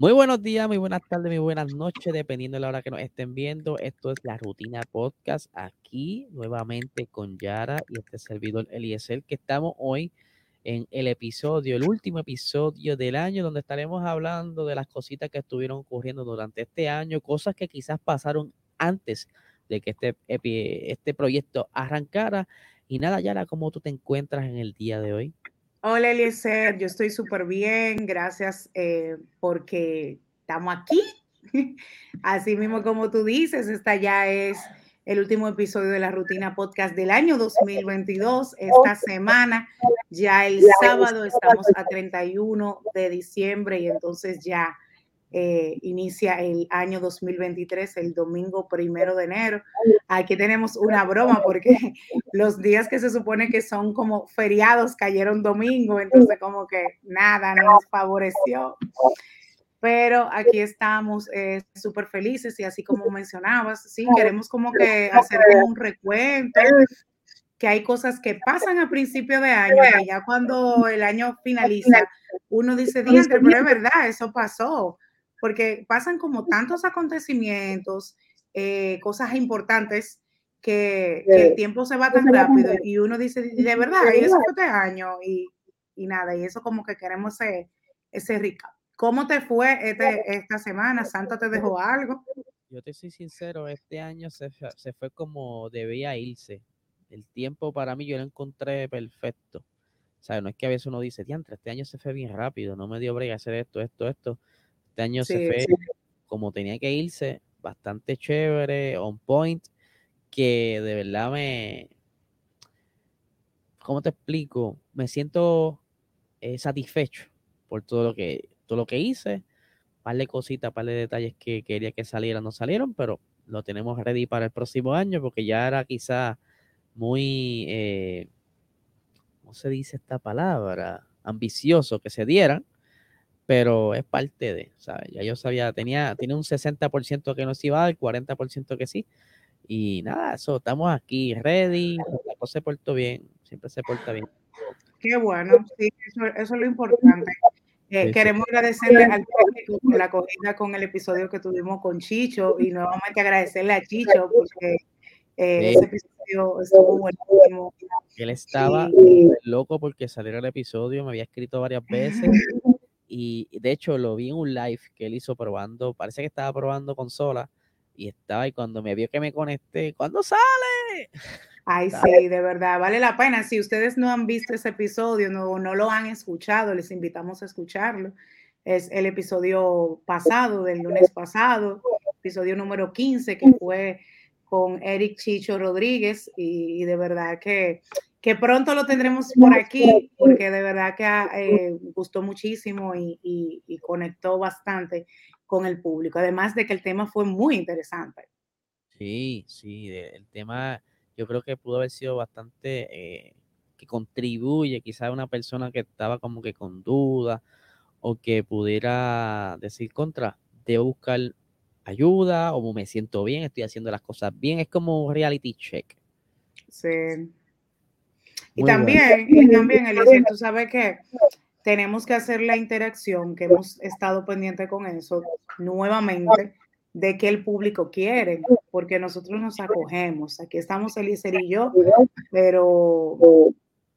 Muy buenos días, muy buenas tardes, muy buenas noches, dependiendo de la hora que nos estén viendo. Esto es la Rutina Podcast, aquí nuevamente con Yara y este servidor Eliezer, que estamos hoy en el episodio, el último episodio del año, donde estaremos hablando de las cositas que estuvieron ocurriendo durante este año, cosas que quizás pasaron antes de que este, este proyecto arrancara. Y nada, Yara, ¿cómo tú te encuentras en el día de hoy? Hola Eliezer, yo estoy súper bien, gracias eh, porque estamos aquí. Así mismo como tú dices, esta ya es el último episodio de la rutina podcast del año 2022. Esta semana, ya el sábado, estamos a 31 de diciembre y entonces ya eh, inicia el año 2023, el domingo primero de enero. Aquí tenemos una broma porque los días que se supone que son como feriados cayeron domingo, entonces como que nada nos favoreció. Pero aquí estamos eh, súper felices y así como mencionabas, sí, queremos como que hacer un recuento, que hay cosas que pasan a principio de año, que ya cuando el año finaliza, uno dice, pero es verdad, eso pasó porque pasan como tantos acontecimientos, eh, cosas importantes, que, el tiempo se va tan rápido y uno dice, de verdad, y eso fue este año y, nada, y eso como que queremos ese, ese rica. ¿Cómo te fue este, esta semana? ¿Santa te dejó algo? Yo te soy sincero, este año se, se fue como debía irse. El tiempo para mí yo lo encontré perfecto. O sea, no es que a veces uno dice, diantre, este año se fue bien rápido, no me dio brega hacer esto, esto, esto. Este año se fue como tenía que irse, bastante chévere, on point, que de verdad me, ¿cómo te explico? Me siento eh, satisfecho por todo lo que, todo lo que hice. Par de cositas, par de detalles que quería que salieran, no salieron, pero lo tenemos ready para el próximo año porque ya era quizá muy, eh, ¿cómo se dice esta palabra? Ambicioso que se dieran pero es parte de, ¿sabes? Ya yo sabía, tenía, tiene un 60% que no se iba a dar, 40% que sí. Y nada, eso, estamos aquí, ready, la cosa se portó bien, siempre se porta bien. Qué bueno, sí, eso, es lo importante. Eh, queremos agradecerle al público por la acogida con el episodio que tuvimos con Chicho y nuevamente agradecerle a Chicho porque eh, ese episodio estuvo buenísimo. Él estaba loco porque saliera el episodio, me había escrito varias veces y de hecho lo vi en un live que él hizo probando, parece que estaba probando consola y estaba y cuando me vio que me conecté, ¿cuándo sale? Ay, sí, de verdad, vale la pena. Si ustedes no han visto ese episodio, no, no lo han escuchado, les invitamos a escucharlo. Es el episodio pasado, del lunes pasado, episodio número 15, que fue con Eric Chicho Rodríguez, y de verdad que que pronto lo tendremos por aquí, porque de verdad que eh, gustó muchísimo y, conectó bastante con el público, además de que el tema fue muy interesante. Sí, sí, el tema yo creo que pudo haber sido bastante, eh, que contribuye quizás a una persona que estaba como que con duda o que pudiera decir contra, debo buscar ayuda o me siento bien, estoy haciendo las cosas bien, es como un reality check. Sí. Y también, y también, Eliezer, tú sabes que tenemos que hacer la interacción, que hemos estado pendiente con eso nuevamente, de que el público quiere, porque nosotros nos acogemos. Aquí estamos Eliezer y yo, pero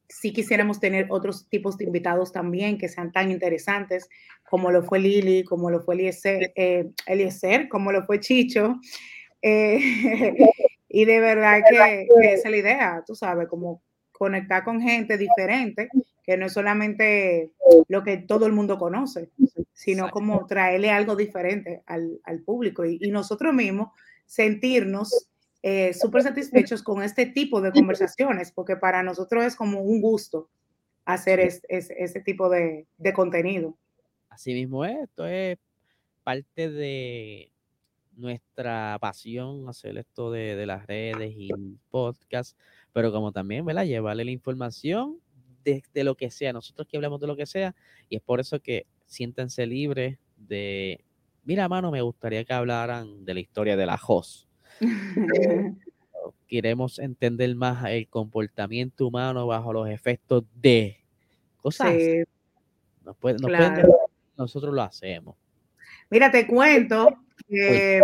sí quisiéramos tener otros tipos de invitados también que sean tan interesantes como lo fue Lili, como lo fue Eliezer, eh, Eliezer como lo fue Chicho. Eh, y de verdad que, que esa es la idea, tú sabes, como conectar con gente diferente, que no es solamente lo que todo el mundo conoce, sino como traerle algo diferente al, público y, nosotros mismos sentirnos eh, súper satisfechos con este tipo de conversaciones, porque para nosotros es como un gusto hacer ese tipo de, contenido. Así mismo es, esto es parte de nuestra pasión hacer esto de, de las redes y podcast pero como también, ¿verdad? Llevarle la información de, lo que sea, nosotros que hablamos de lo que sea, y es por eso que siéntense libres de, mira, mano, me gustaría que hablaran de la historia de la HOS. Queremos entender más el comportamiento humano bajo los efectos de cosas. nosotros lo hacemos. Mira, te cuento que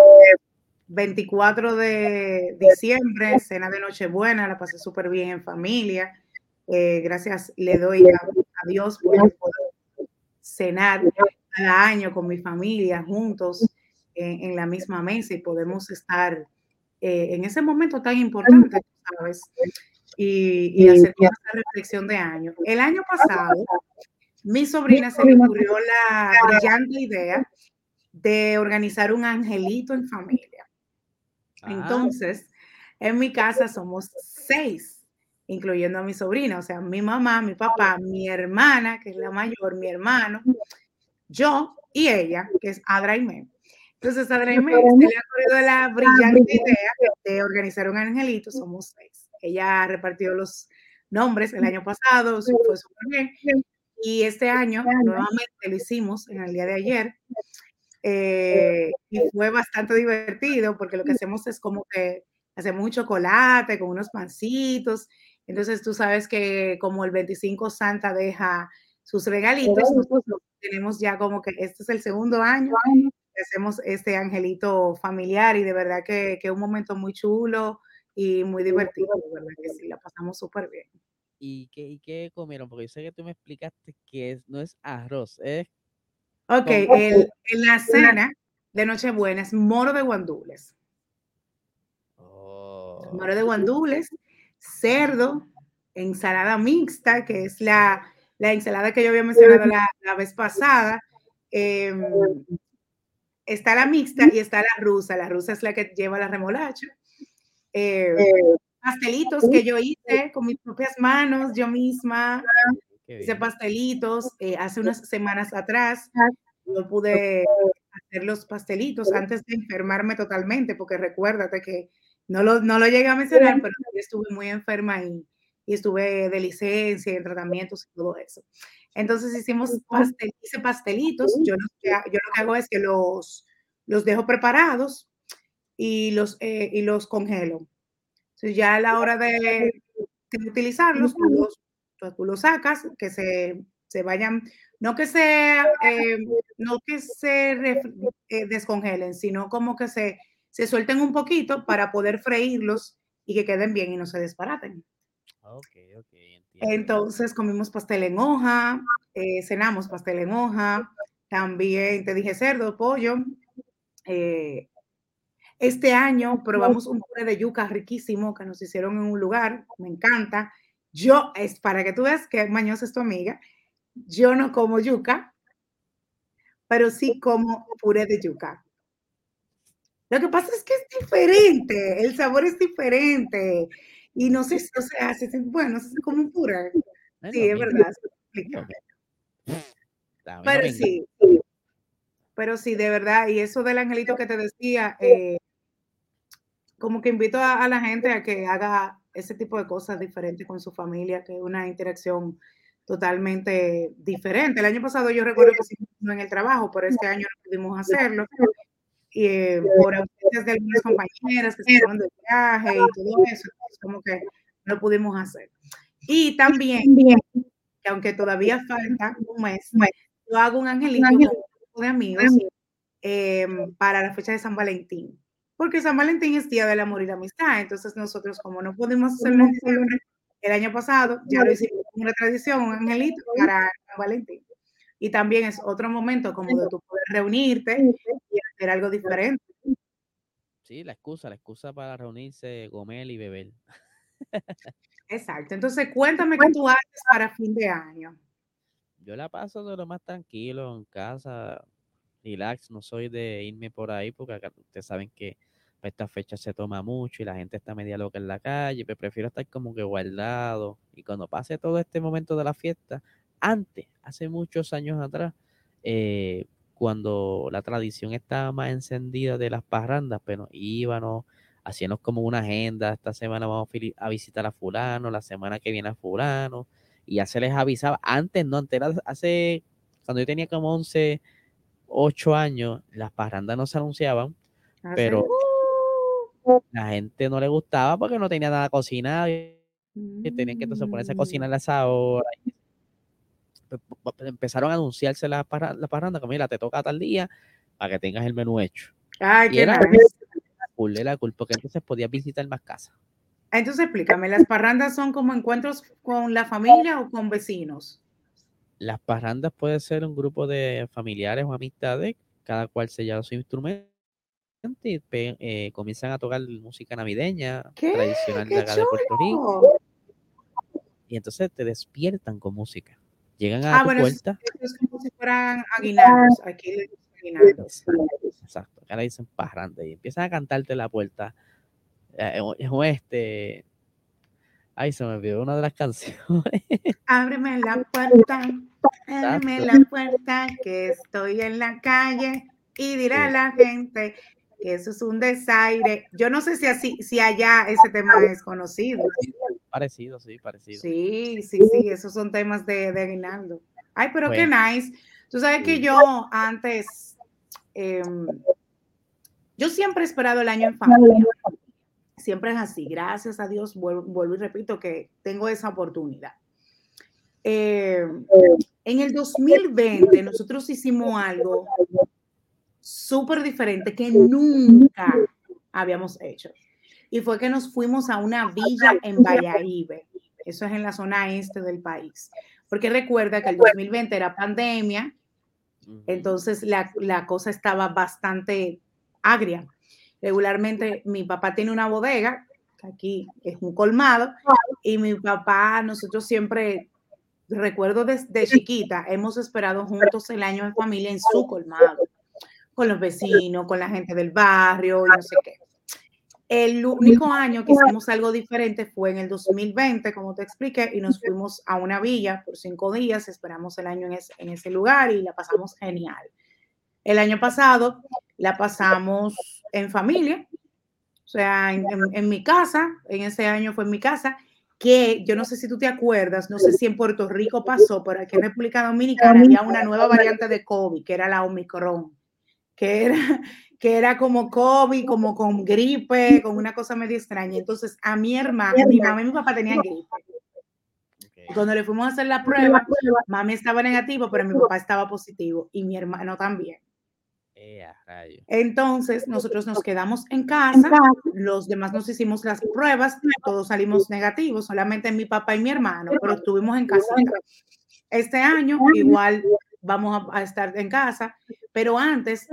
24 de diciembre, cena de Nochebuena, la pasé súper bien en familia. Eh, gracias le doy a, Dios por poder cenar cada año con mi familia juntos en, la misma mesa y podemos estar eh, en ese momento tan importante, ¿sabes? Y, y hacer esa reflexión de año. El año pasado, mi sobrina se le ocurrió la brillante idea de organizar un angelito en familia. Ah. Entonces, en mi casa somos seis, incluyendo a mi sobrina, o sea, mi mamá, mi papá, mi hermana, que es la mayor, mi hermano, yo y ella, que es Adra Entonces, Adra se le ha ocurrido la brillante idea de organizar un angelito, somos seis. Ella ha repartido los nombres el año pasado, fue súper bien. Y este año nuevamente lo hicimos en el día de ayer. Eh, y fue bastante divertido porque lo que hacemos es como que hacemos un chocolate con unos pancitos. Entonces tú sabes que como el 25 Santa deja sus regalitos, nosotros tenemos ya como que este es el segundo año que hacemos este angelito familiar y de verdad que es un momento muy chulo y muy divertido, de verdad que sí, la pasamos súper bien. ¿Y qué, ¿Y qué comieron? Porque yo sé que tú me explicaste que es, no es arroz, es... Ok, el, en la cena de Nochebuena es moro de guandules. Oh. Moro de guandules, cerdo, ensalada mixta, que es la, la ensalada que yo había mencionado la, la vez pasada. Em, está la mixta y está la rusa. La rusa es la que lleva la remolacha. Eh, pastelitos que yo hice con mis propias manos, yo misma. Hice pastelitos eh, hace unas semanas atrás. Yo pude hacer los pastelitos antes de enfermarme totalmente, porque recuérdate que no lo, no lo llegué a mencionar, pero estuve muy enferma y, y estuve de licencia, en tratamientos y todo eso. Entonces hicimos pastel, hice pastelitos. Yo, yo lo que hago es que los, los dejo preparados y los, eh, y los congelo. Entonces ya a la hora de, utilizarlos, tú los, sacas, que se, se, vayan, no que se, eh, no que se eh, descongelen, sino como que se, se suelten un poquito para poder freírlos y que queden bien y no se desparaten. Entonces comimos pastel en hoja, cenamos pastel en hoja, también te dije cerdo, pollo, eh, este año probamos un puré de yuca riquísimo que nos hicieron en un lugar, me encanta. Yo, es para que tú veas que mañosa es tu amiga, yo no como yuca, pero sí como puré de yuca. Lo que pasa es que es diferente, el sabor es diferente. Y no sé si, o sea, bueno, es como un puré. Sí, es verdad. Pero sí, pero sí, de verdad, y eso del angelito que te decía, eh, como que invito a, la gente a que haga ese tipo de cosas diferentes con su familia, que es una interacción totalmente diferente. El año pasado yo recuerdo que sí en el trabajo, pero este año no pudimos hacerlo. Y eh, por ausencias de algunas compañeras que se fueron de viaje y todo eso, como que no pudimos hacer. Y también, que aunque todavía falta un mes, yo hago un angelito un de amigos em, para la fecha de San Valentín porque San Valentín es Día del Amor y la Amistad. Entonces nosotros, como no pudimos hacerlo el año pasado, ya lo hicimos como una tradición, un angelito para San Valentín. Y también es otro momento como de tu poder reunirte y hacer algo diferente. Sí, la excusa, la excusa para reunirse, comer y beber. Exacto. Entonces, cuéntame qué tú haces para fin de año. Yo la paso de lo más tranquilo en casa, relax, no soy de irme por ahí porque acá ustedes saben que para esta fecha se toma mucho y la gente está media loca en la calle, pero prefiero estar como que guardado y cuando pase todo este momento de la fiesta, antes, hace muchos años atrás, eh, cuando la tradición estaba más encendida de las parrandas, pero íbamos, hacíamos como una agenda, esta semana vamos a visitar a fulano, la semana que viene a fulano, y ya se les avisaba, antes no, antes hace, cuando yo tenía como 11, ocho años, las parrandas no se anunciaban, ah, pero la gente no le gustaba porque no tenía nada cocinado y tenían que entonces ponerse a mm. cocinar a esa hora. Empezaron a anunciarse las la parrandas, como mira, te toca tal día, para que tengas el menú hecho. Ay, Y qué era, nice. cool, era cool, porque entonces podías visitar más casas. Entonces explícame, ¿las parrandas son como encuentros con la familia o con vecinos? Las parrandas puede ser un grupo de familiares o amistades, cada cual se lleva su instrumento eh, comienzan a tocar música navideña ¿Qué? tradicional de ¡Qué acá de Puerto Rico. Y entonces te despiertan con música. Llegan a Ah, tu bueno, es, puerta. esto es como si fueran aguinaldos. Aquí aguinaldos. Exacto, acá le dicen parranda y empiezan a cantarte la puerta. Eh, este. Ay, se me olvidó una de las canciones. Ábreme la puerta, ábreme la puerta, que estoy en la calle y dirá Sí. la gente que eso es un desaire. Yo no sé si así, si allá ese tema es conocido. parecido, sí, parecido. Sí, sí, sí, esos son temas de, de Aguinaldo. Ay, pero qué nice. Tú sabes que yo antes, em, yo siempre he esperado el año en familia. Siempre es así. Gracias a Dios, vuelvo, vuelvo y repito que tengo esa oportunidad. Eh, en el 2020 nosotros hicimos algo súper diferente que nunca habíamos hecho. Y fue que nos fuimos a una villa en Valladolid. Eso es en la zona este del país. Porque recuerda que el 2020 era pandemia, entonces la, la cosa estaba bastante agria. Regularmente mi papá tiene una bodega, que aquí es un colmado, y mi papá, nosotros siempre, recuerdo desde chiquita, hemos esperado juntos el año en familia en su colmado, con los vecinos, con la gente del barrio y no sé qué. El único año que hicimos algo diferente fue en el 2020, como te expliqué, y nos fuimos a una villa por cinco días, esperamos el año en, es- en ese lugar y la pasamos genial. El año pasado la pasamos en familia, o sea, en, en- en mi casa, en ese año fue en mi casa, que yo no sé si tú te acuerdas, no sé si en Puerto Rico pasó, pero aquí en República Dominicana había una nueva variante de COVID, que era la Omicron, que era, que era como COVID, como con gripe, con una cosa medio extraña. Entonces, a mi hermana, mi mamá y mi papá tenían gripe. Cuando le fuimos a hacer la prueba, mami estaba negativo, pero mi papá estaba positivo y mi hermano también. Eh. Entonces, nosotros nos quedamos en casa, los demás nos hicimos las pruebas, todos salimos negativos, solamente mi papá y mi hermano, pero estuvimos en casa. Este año igual vamos a, a estar en casa, pero antes,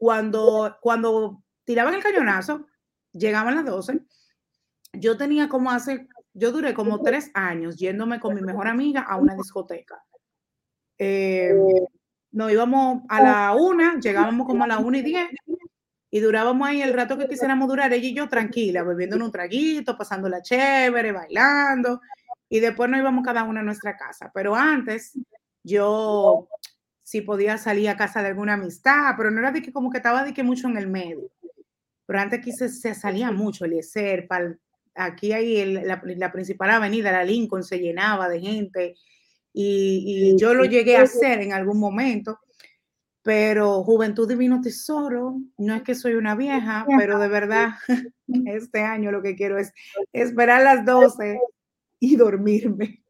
cuando, cuando tiraban el cañonazo, llegaban las 12, yo tenía como hace, yo duré como tres años yéndome con mi mejor amiga a una discoteca. Eh, nos íbamos a la una, llegábamos como a la una y diez y durábamos ahí el rato que quisiéramos durar, ella y yo tranquila, bebiendo un traguito, pasándola chévere, bailando, y después nos íbamos cada una a nuestra casa. Pero antes, yo sí podía salir a casa de alguna amistad, pero no era de que como que estaba de que mucho en el medio. Pero antes aquí se, se salía mucho, Eliezer, pal, aquí ahí el- la, la principal avenida, la Lincoln, se llenaba de gente, y, y yo lo llegué a hacer en algún momento, pero Juventud Divino Tesoro, no es que soy una vieja, pero de verdad, este año lo que quiero es esperar las 12 y dormirme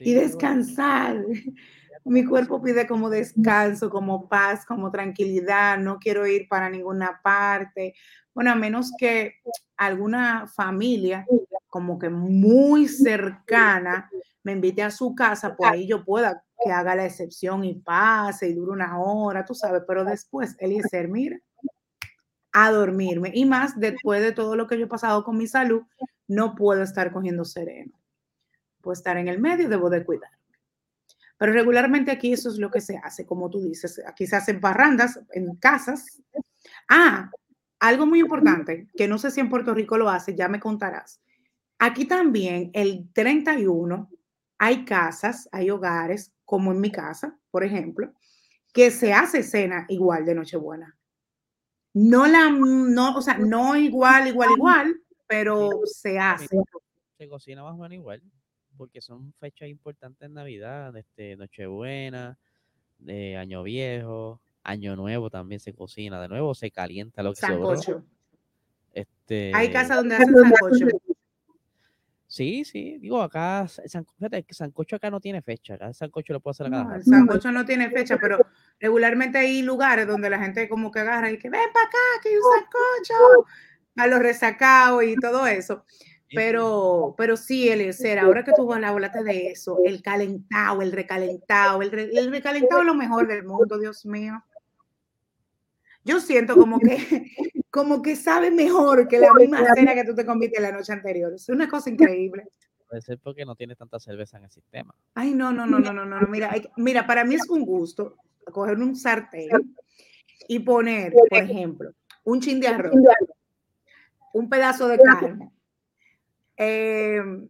y bueno, descansar. Mi cuerpo pide como descanso, como paz, como tranquilidad, no quiero ir para ninguna parte. Bueno, a menos que alguna familia como que muy cercana me invite a su casa, pues ahí yo pueda que haga la excepción y pase y dure una hora, tú sabes, pero después, Eliezer, mira, a dormirme. Y más después de todo lo que yo he pasado con mi salud, no puedo estar cogiendo sereno. Puedo estar en el medio, debo de cuidar. Pero regularmente aquí eso es lo que se hace, como tú dices, aquí se hacen parrandas en casas. Ah, algo muy importante, que no sé si en Puerto Rico lo hace, ya me contarás. Aquí también el 31 hay casas, hay hogares, como en mi casa, por ejemplo, que se hace cena igual de Nochebuena. No la, no, o sea, no igual, igual, igual, pero se hace. se cocina más o menos igual, porque son fechas importantes en Navidad, este, Nochebuena, de Año Viejo, Año Nuevo también se cocina, de nuevo se calienta lo que. Sancocho. Este, Hay casas donde hacen sancocho. Sí, sí, digo, acá, sa- sanco- fíjate que sancocho acá no tiene fecha, acá el sancocho lo puede hacer a cada No, el sancocho no tiene fecha, pero regularmente hay lugares donde la gente como que agarra y que ven para acá, que hay un sancocho, a los resacados y todo eso. Pero, pero sí, Eliezer, ahora que tú hablaste de eso, el calentado, el recalentado, el, el recalentado es lo mejor del mundo, Dios mío. Yo siento como que, como que sabe mejor que la misma cena que tú te comiste la noche anterior. Es una cosa increíble. Puede ser porque no tiene tanta cerveza en el sistema. Ay, no, no, no, no, no, no. Mira, mira, para mí es un gusto coger un sartén y poner, por ejemplo, un chin de arroz, un pedazo de carne, em,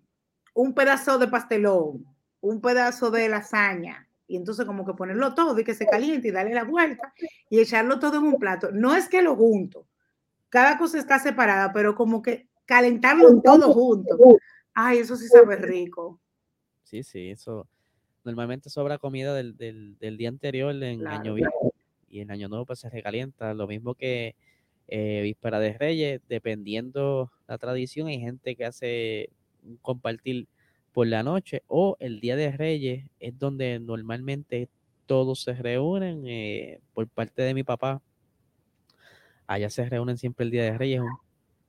un pedazo de pastelón, un pedazo de lasaña, y entonces como que ponerlo todo y que se caliente y darle la vuelta y echarlo todo en un plato. No es que lo junto, cada cosa está separada, pero como que calentarlo todo junto. Ay, eso sí sabe rico. Sí, sí, eso. Normalmente sobra comida del, día anterior en Año Viejo y en Año Nuevo pues se recalienta. Lo mismo que eh, Víspera de Reyes, dependiendo la tradición, hay gente que hace compartir por la noche o el Día de Reyes es donde normalmente todos se reúnen. Eh, por parte de mi papá, allá se reúnen siempre el Día de Reyes, un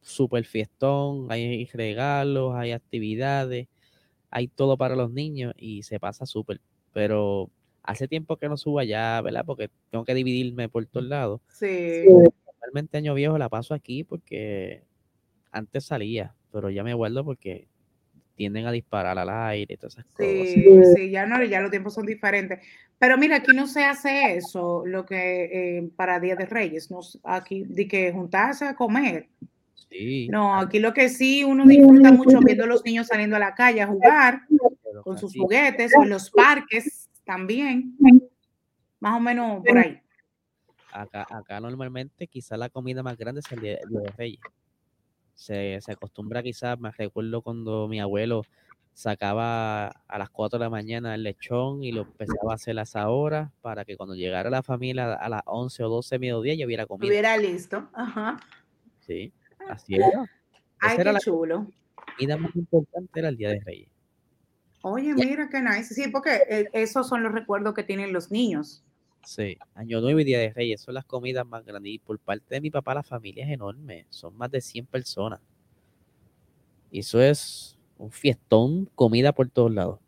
súper fiestón, hay regalos, hay actividades, hay todo para los niños y se pasa súper. Pero hace tiempo que no subo allá, ¿verdad? Porque tengo que dividirme por todos lados. Sí. Normalmente año viejo la paso aquí porque antes salía, pero ya me guardo porque tienden a disparar al aire y todas esas cosas. Sí, ya no, ya los tiempos son diferentes. Pero mira, aquí no se hace eso, lo que eh, para Día de Reyes, no, aquí de que juntarse a comer. Sí. No, aquí lo que sí uno disfruta mucho viendo a los niños saliendo a la calle a jugar con sus juguetes o en los parques también. Más o menos por ahí. Acá, acá normalmente quizá la comida más grande es el Día de Reyes se, acostumbra quizás, me recuerdo cuando mi abuelo sacaba a las 4 de la mañana el lechón y lo empezaba a hacer a esa hora para que cuando llegara la familia a las 11 o 12 de mediodía ya hubiera comido. Hubiera listo, ajá. Sí, así era. Ay, qué chulo. Y la más importante era el Día de Reyes. Oye, mira qué nice. Sí, porque eh, esos son los recuerdos que tienen los niños. Sí, Año Nuevo y Día de Reyes son las comidas más grandes. Y por parte de mi papá, la familia es enorme. Son más de 100 personas. Y eso es un fiestón, comida por todos lados.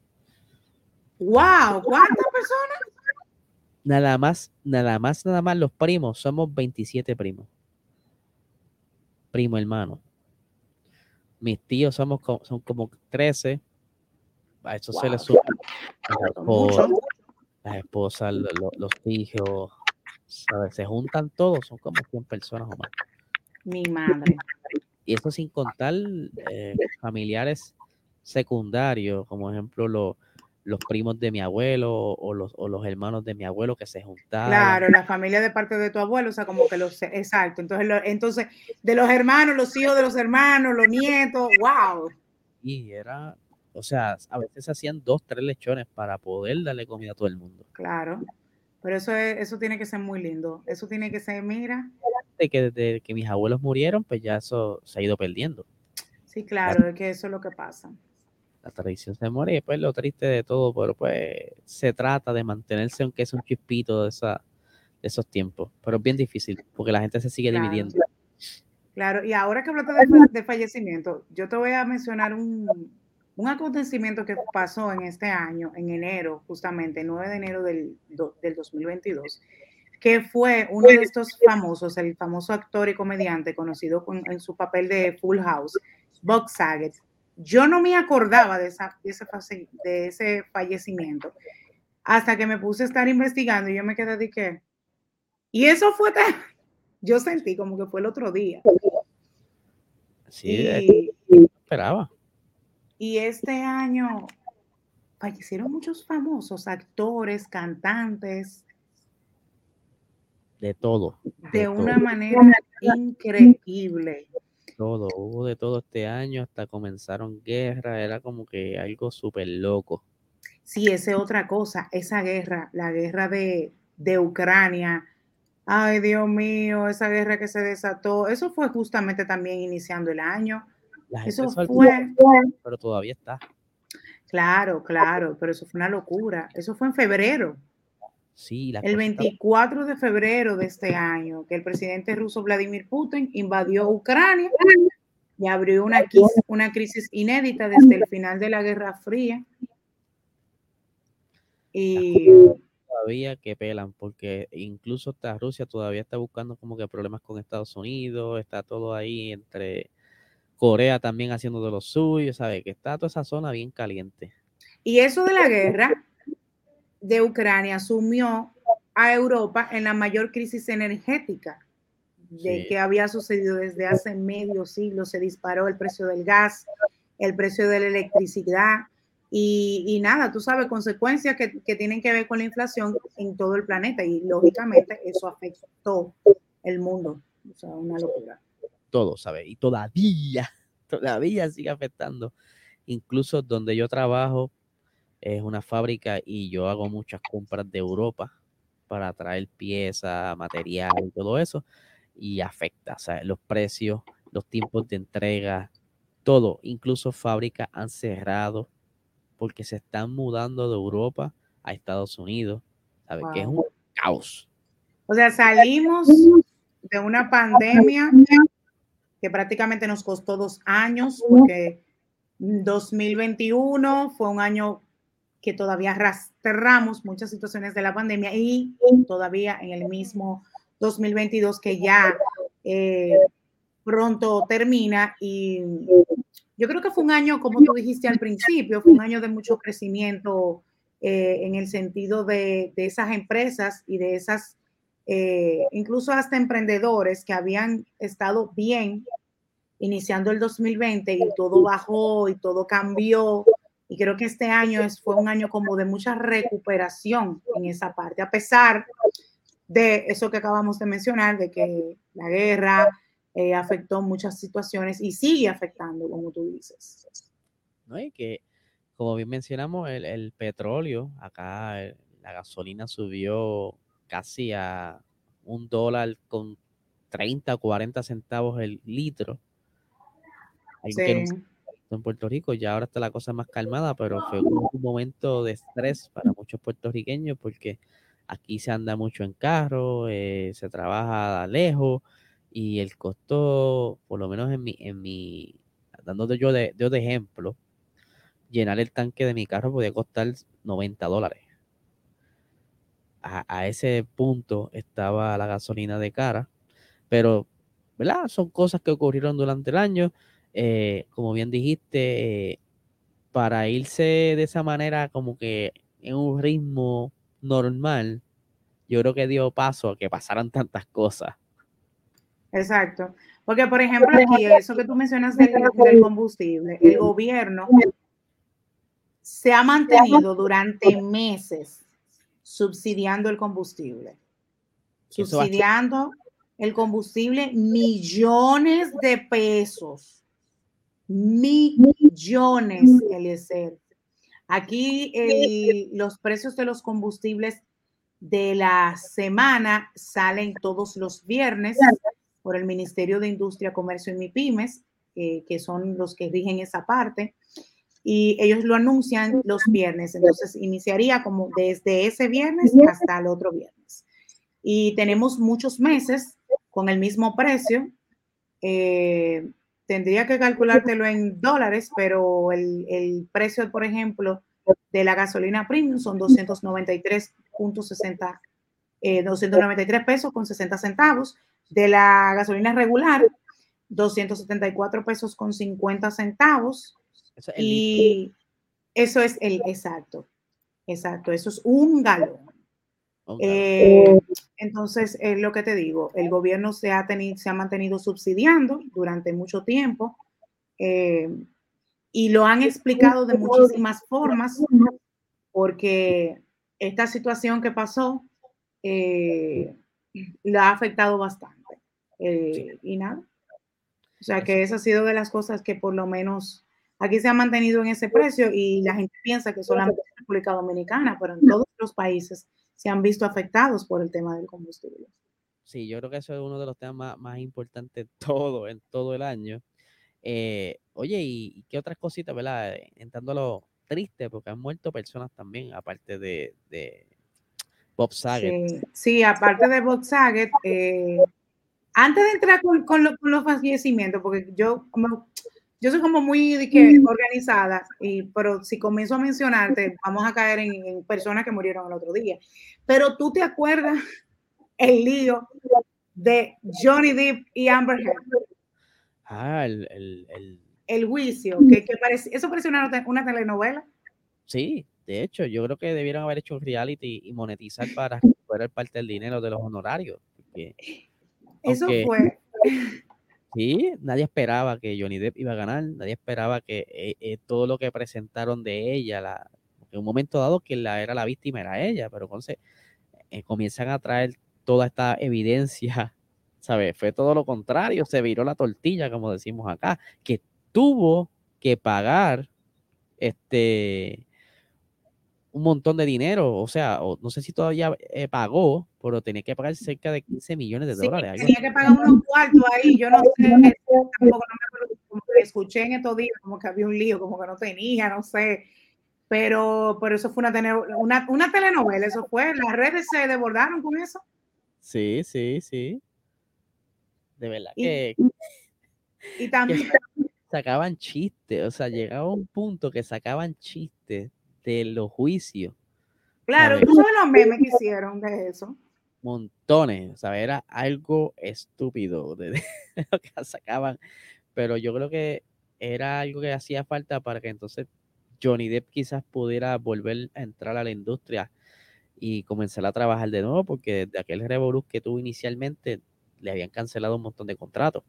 ¡Wow! ¿Cuántas personas? Nada más, nada más, nada más los primos. Somos 27 primos. Primo hermano. Mis tíos somos son como 13. A eso se le suma las esposas, los hijos, se juntan todos, son como 100 personas o más. Mi madre. Y eso sin contar eh, familiares secundarios, como ejemplo los primos de mi abuelo o los, o los hermanos de mi abuelo que se juntaban. Claro, la familia de parte de tu abuelo, o sea, como que los, exacto. Entonces, entonces, de los hermanos, los hijos de los hermanos, los nietos, wow. Y era, o sea, a veces se hacían dos, tres lechones para poder darle comida a todo el mundo. Claro, pero eso, eso tiene que ser muy lindo. Eso tiene que ser, mira. De que desde que mis abuelos murieron, pues ya eso se ha ido perdiendo. Sí, claro, es que eso es lo que pasa. La tradición se muere y pues lo triste de todo, pero pues se trata de mantenerse aunque es un chispito de, esa, de esos tiempos. Pero es bien difícil porque la gente se sigue dividiendo. Claro, y ahora que hablaste de fallecimiento, yo te voy a mencionar un, un acontecimiento que pasó en este año, en enero, justamente, 9 de enero del, del 2022, que fue uno de estos famosos, el famoso actor y comediante conocido en su papel de Full House, Bob Saget. Yo no me acordaba de, esa, de, ese, de ese fallecimiento hasta que me puse a estar investigando y yo me quedé de que, y eso fue tan, yo sentí como que fue el otro día. Sí, esperaba. Y este año fallecieron muchos famosos, actores, cantantes. De todo. De, una manera increíble. Todo, hubo de todo este año, hasta comenzaron guerras, era como que algo súper loco. Sí, esa es otra cosa, esa guerra, la guerra de, de Ucrania. Ay, Dios mío, esa guerra que se desató, eso fue justamente también iniciando el año eso fue. Pero todavía está. Claro, claro, pero eso fue una locura. Eso fue en febrero. Sí, el 24 de febrero de este año, que el presidente ruso Vladimir Putin invadió Ucrania y abrió una, una crisis inédita desde el final de la Guerra Fría. Y todavía que pelan, porque incluso hasta Rusia todavía está buscando como que problemas con Estados Unidos, está todo ahí entre Corea también haciendo de lo suyo, ¿sabe? Que está toda esa zona bien caliente. Y eso de la guerra de Ucrania sumió a Europa en la mayor crisis energética de que había sucedido desde hace medio siglo. Se disparó el precio del gas, el precio de la electricidad y, nada, tú sabes, consecuencias que, que, tienen que ver con la inflación en todo el planeta y lógicamente eso afectó el mundo. O sea, una locura. Todo, ¿sabes? Y todavía, todavía sigue afectando. Incluso donde yo trabajo es una fábrica y yo hago muchas compras de Europa para traer piezas, material y todo eso. Y afecta, sea, los precios, los tiempos de entrega, todo. Incluso fábricas han cerrado porque se están mudando de Europa a Estados Unidos, ¿sabes? Que es un caos. O sea, salimos de una pandemia que prácticamente nos costó dos años, porque 2021 fue un año que todavía arrastramos muchas situaciones de la pandemia y todavía en el mismo 2022 que ya eh, pronto termina y yo creo que fue un año, como tú dijiste al principio, fue un año de mucho crecimiento eh, en el sentido de, esas empresas y de esas, eh, incluso hasta emprendedores que habían estado bien iniciando el 2020 y todo bajó y todo cambió. Y creo que este año es, fue un año como de mucha recuperación en esa parte, a pesar de eso que acabamos de mencionar, de que la guerra, eh, afectó muchas situaciones y sigue afectando, como tú dices. No, y que, como bien mencionamos, el, petróleo, acá la gasolina subió casi a un dólar con 30 o 40 centavos el litro. en Puerto Rico ya ahora está la cosa más calmada, pero fue un, momento de estrés para muchos puertorriqueños porque aquí se anda mucho en carro, eh, se trabaja lejos, y el costo, por lo menos en mi, en mi dándote yo de, de, ejemplo, llenar el tanque de mi carro podía costar 90 dólares. A, ese punto estaba la gasolina de cara, pero, ¿verdad? Son cosas que ocurrieron durante el año. Eh, como bien dijiste, para irse de esa manera como que en un ritmo normal, yo creo que dio paso a que pasaran tantas cosas. Exacto. Porque, por ejemplo, aquí, eso que tú mencionas del, combustible, el gobierno se ha mantenido durante meses subsidiando el combustible. Subsidiando el combustible millones de pesos. Millones, Eliezer. Aquí los precios de los combustibles de la semana salen todos los viernes por el Ministerio de Industria, Comercio y MIPIMES, que son los que rigen esa parte, y ellos lo anuncian los viernes, entonces iniciaría como desde ese viernes hasta el otro viernes. Y tenemos muchos meses con el mismo precio. Eh, tendría que calculártelo en dólares, pero el, el precio, por ejemplo, de la gasolina premium son 293.60, eh, 293 pesos con 60 centavos de la gasolina regular, 274 pesos con 50 centavos. Y eso es el exacto, exacto, eso es un galón. Eh, entonces, es lo que te digo, el gobierno se ha, tenido, se ha mantenido subsidiando durante mucho tiempo eh, y lo han explicado de muchísimas formas porque esta situación que pasó eh, la ha afectado bastante. Eh, y nada. O sea que esa ha sido de las cosas que por lo menos aquí se ha mantenido en ese precio y la gente piensa que solamente en República Dominicana, pero en todos los países se han visto afectados por el tema del combustible. Sí, yo creo que eso es uno de los temas más, importantes todo, en todo el año. Eh, oye, ¿y, qué otras cositas, verdad? Entrando a lo triste, porque han muerto personas también, aparte de, Bob Saget. Sí, aparte de Bob Saget, eh, antes de entrar con, los fallecimientos, porque yo, yo soy como muy organizada, y, pero si comienzo a mencionarte, vamos a caer en, personas que murieron el otro día. Pero tú te acuerdas el lío de Johnny Depp y Amber Heard. Ah, el, el, el... juicio, que, parece, eso parece una, una telenovela. Sí, de hecho, yo creo que debieron haber hecho un reality y monetizar para recuperar parte del dinero de los honorarios. eso fue. Sí, nadie esperaba que Johnny Depp iba a ganar, nadie esperaba que eh, eh, todo lo que presentaron de ella, la, en un momento dado que la era la víctima era ella, pero entonces eh, comienzan a traer toda esta evidencia, ¿sabes? Fue todo lo contrario, se viró la tortilla, como decimos acá, que tuvo que pagar este un montón de dinero, o sea, no sé si todavía eh, pagó, pero tenía que pagar cerca de 15 millones de dólares. Tenía que pagar unos cuartos ahí, yo no sé, tampoco no me acuerdo, como que escuché en estos días, como que había un lío, como que no tenía, no sé, pero, pero eso fue una, una, una telenovela, eso fue, las redes se desbordaron con eso. Sí, sí, sí. De verdad que... Y, también... sacaban chistes, o sea, llegaba un punto que sacaban chistes de los juicios. Claro, tú sabes los memes que hicieron de eso. Montones, o sea, era algo estúpido de, lo que sacaban, pero yo creo que era algo que hacía falta para que entonces Johnny Depp quizás pudiera volver a entrar a la industria y comenzar a trabajar de nuevo, porque desde aquel revolú que tuvo inicialmente le habían cancelado un montón de contratos.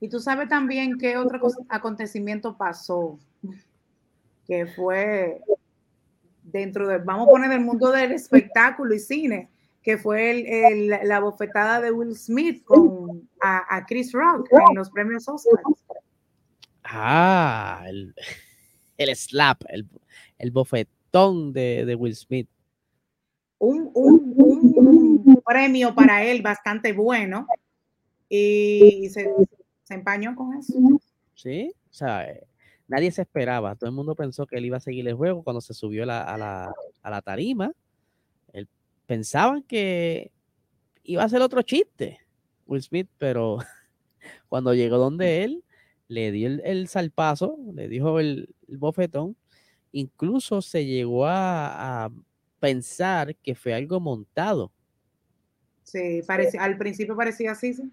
Y tú sabes también qué otro acontecimiento pasó que fue dentro de, vamos a poner el mundo del espectáculo y cine, que fue el, la bofetada de Will Smith con a, Chris Rock en los premios Oscar. Ah, el, el slap, el, el bofetón de, de, Will Smith. Un, un, un, premio para él bastante bueno y se, se empañó con eso. Sí, o sea, nadie se esperaba. Todo el mundo pensó que él iba a seguir el juego cuando se subió a, la, tarima. Él, pensaban que iba a ser otro chiste, Will Smith, pero cuando llegó donde él, le dio el, salpazo, le dijo el, bofetón, incluso se llegó a, pensar que fue algo montado. Sí, parecía, al principio parecía así, sí.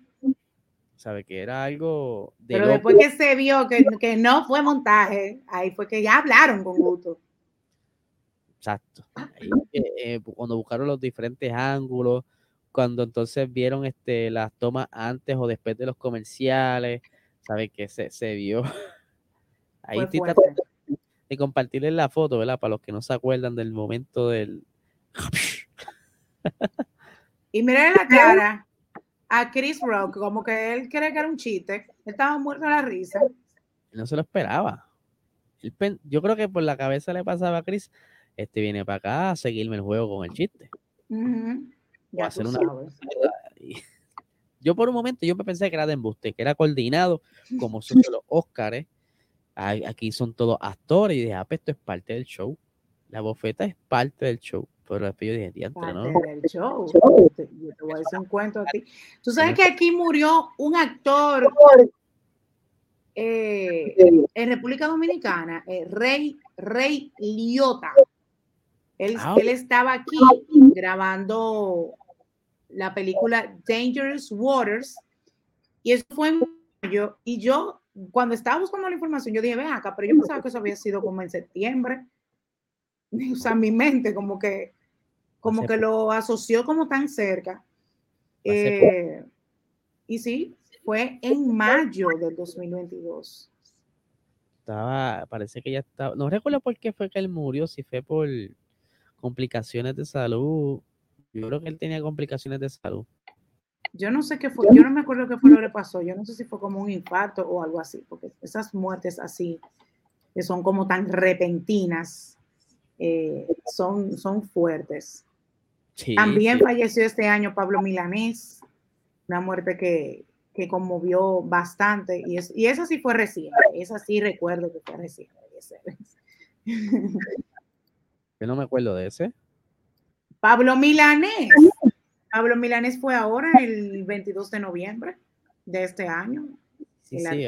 ¿Sabe? Que era algo de Pero después que se vio que, que, no fue montaje, ahí fue que ya hablaron con gusto. Exacto. Eh, cuando buscaron los diferentes ángulos, cuando entonces vieron este, las tomas antes o después de los comerciales, ¿sabe? Que se, se vio. Ahí estoy de compartirles la foto, ¿verdad? Para los que no se acuerdan del momento del... Y miren la cara a Chris Rock, como que él cree que era un chiste, estaba muerto de la risa. No se lo esperaba. yo creo que por la cabeza le pasaba a Chris, este viene para acá a seguirme el juego con el chiste. Ya hacer una... Yo por un momento yo me pensé que era de embuste, que era coordinado como son los Óscares. Aquí son todos actores y dije, ah, pues esto es parte del show. La bofeta es parte del show. Pero después yo dije, diantre, ¿no? Del show. Yo te voy a decir un cuento a ti. Tú sabes que aquí murió un actor eh, en República Dominicana, eh, Rey, Rey Liotta. Él, ah, él estaba aquí grabando la película Dangerous Waters y eso fue en mayo. Y yo, cuando estaba buscando la información, yo dije, ven acá, pero yo pensaba que eso había sido como en septiembre. O sea, mi mente como que, como que lo asoció como tan cerca. Eh, y sí, fue en mayo del 2022. Estaba, parece que ya estaba, no recuerdo por qué fue que él murió, si fue por complicaciones de salud. Yo creo que él tenía complicaciones de salud. Yo no sé qué fue, yo no me acuerdo qué fue lo que pasó. Yo no sé si fue como un infarto o algo así, porque esas muertes así, que son como tan repentinas, eh, son, son fuertes. También falleció este año Pablo Milanés, una muerte que, que conmovió bastante, y, es, y esa sí fue reciente, esa sí recuerdo que fue reciente. Yo no me acuerdo de ese. Pablo Milanés. Pablo Milanés fue ahora el 22 de noviembre de este año. Sí, sí,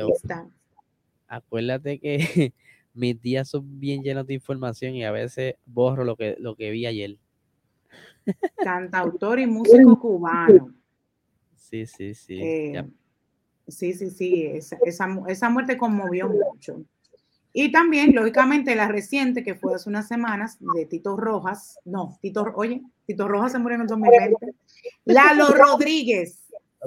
acuérdate que mis días son bien llenos de información y a veces borro lo que, lo que vi ayer. Cantautor y músico cubano. Sí, sí, sí. Eh, sí, sí, sí. Esa, esa, muerte conmovió mucho. Y también, lógicamente, la reciente que fue hace unas semanas de Tito Rojas. No, Tito, oye, Tito Rojas se murió en el 2020. Lalo Rodríguez.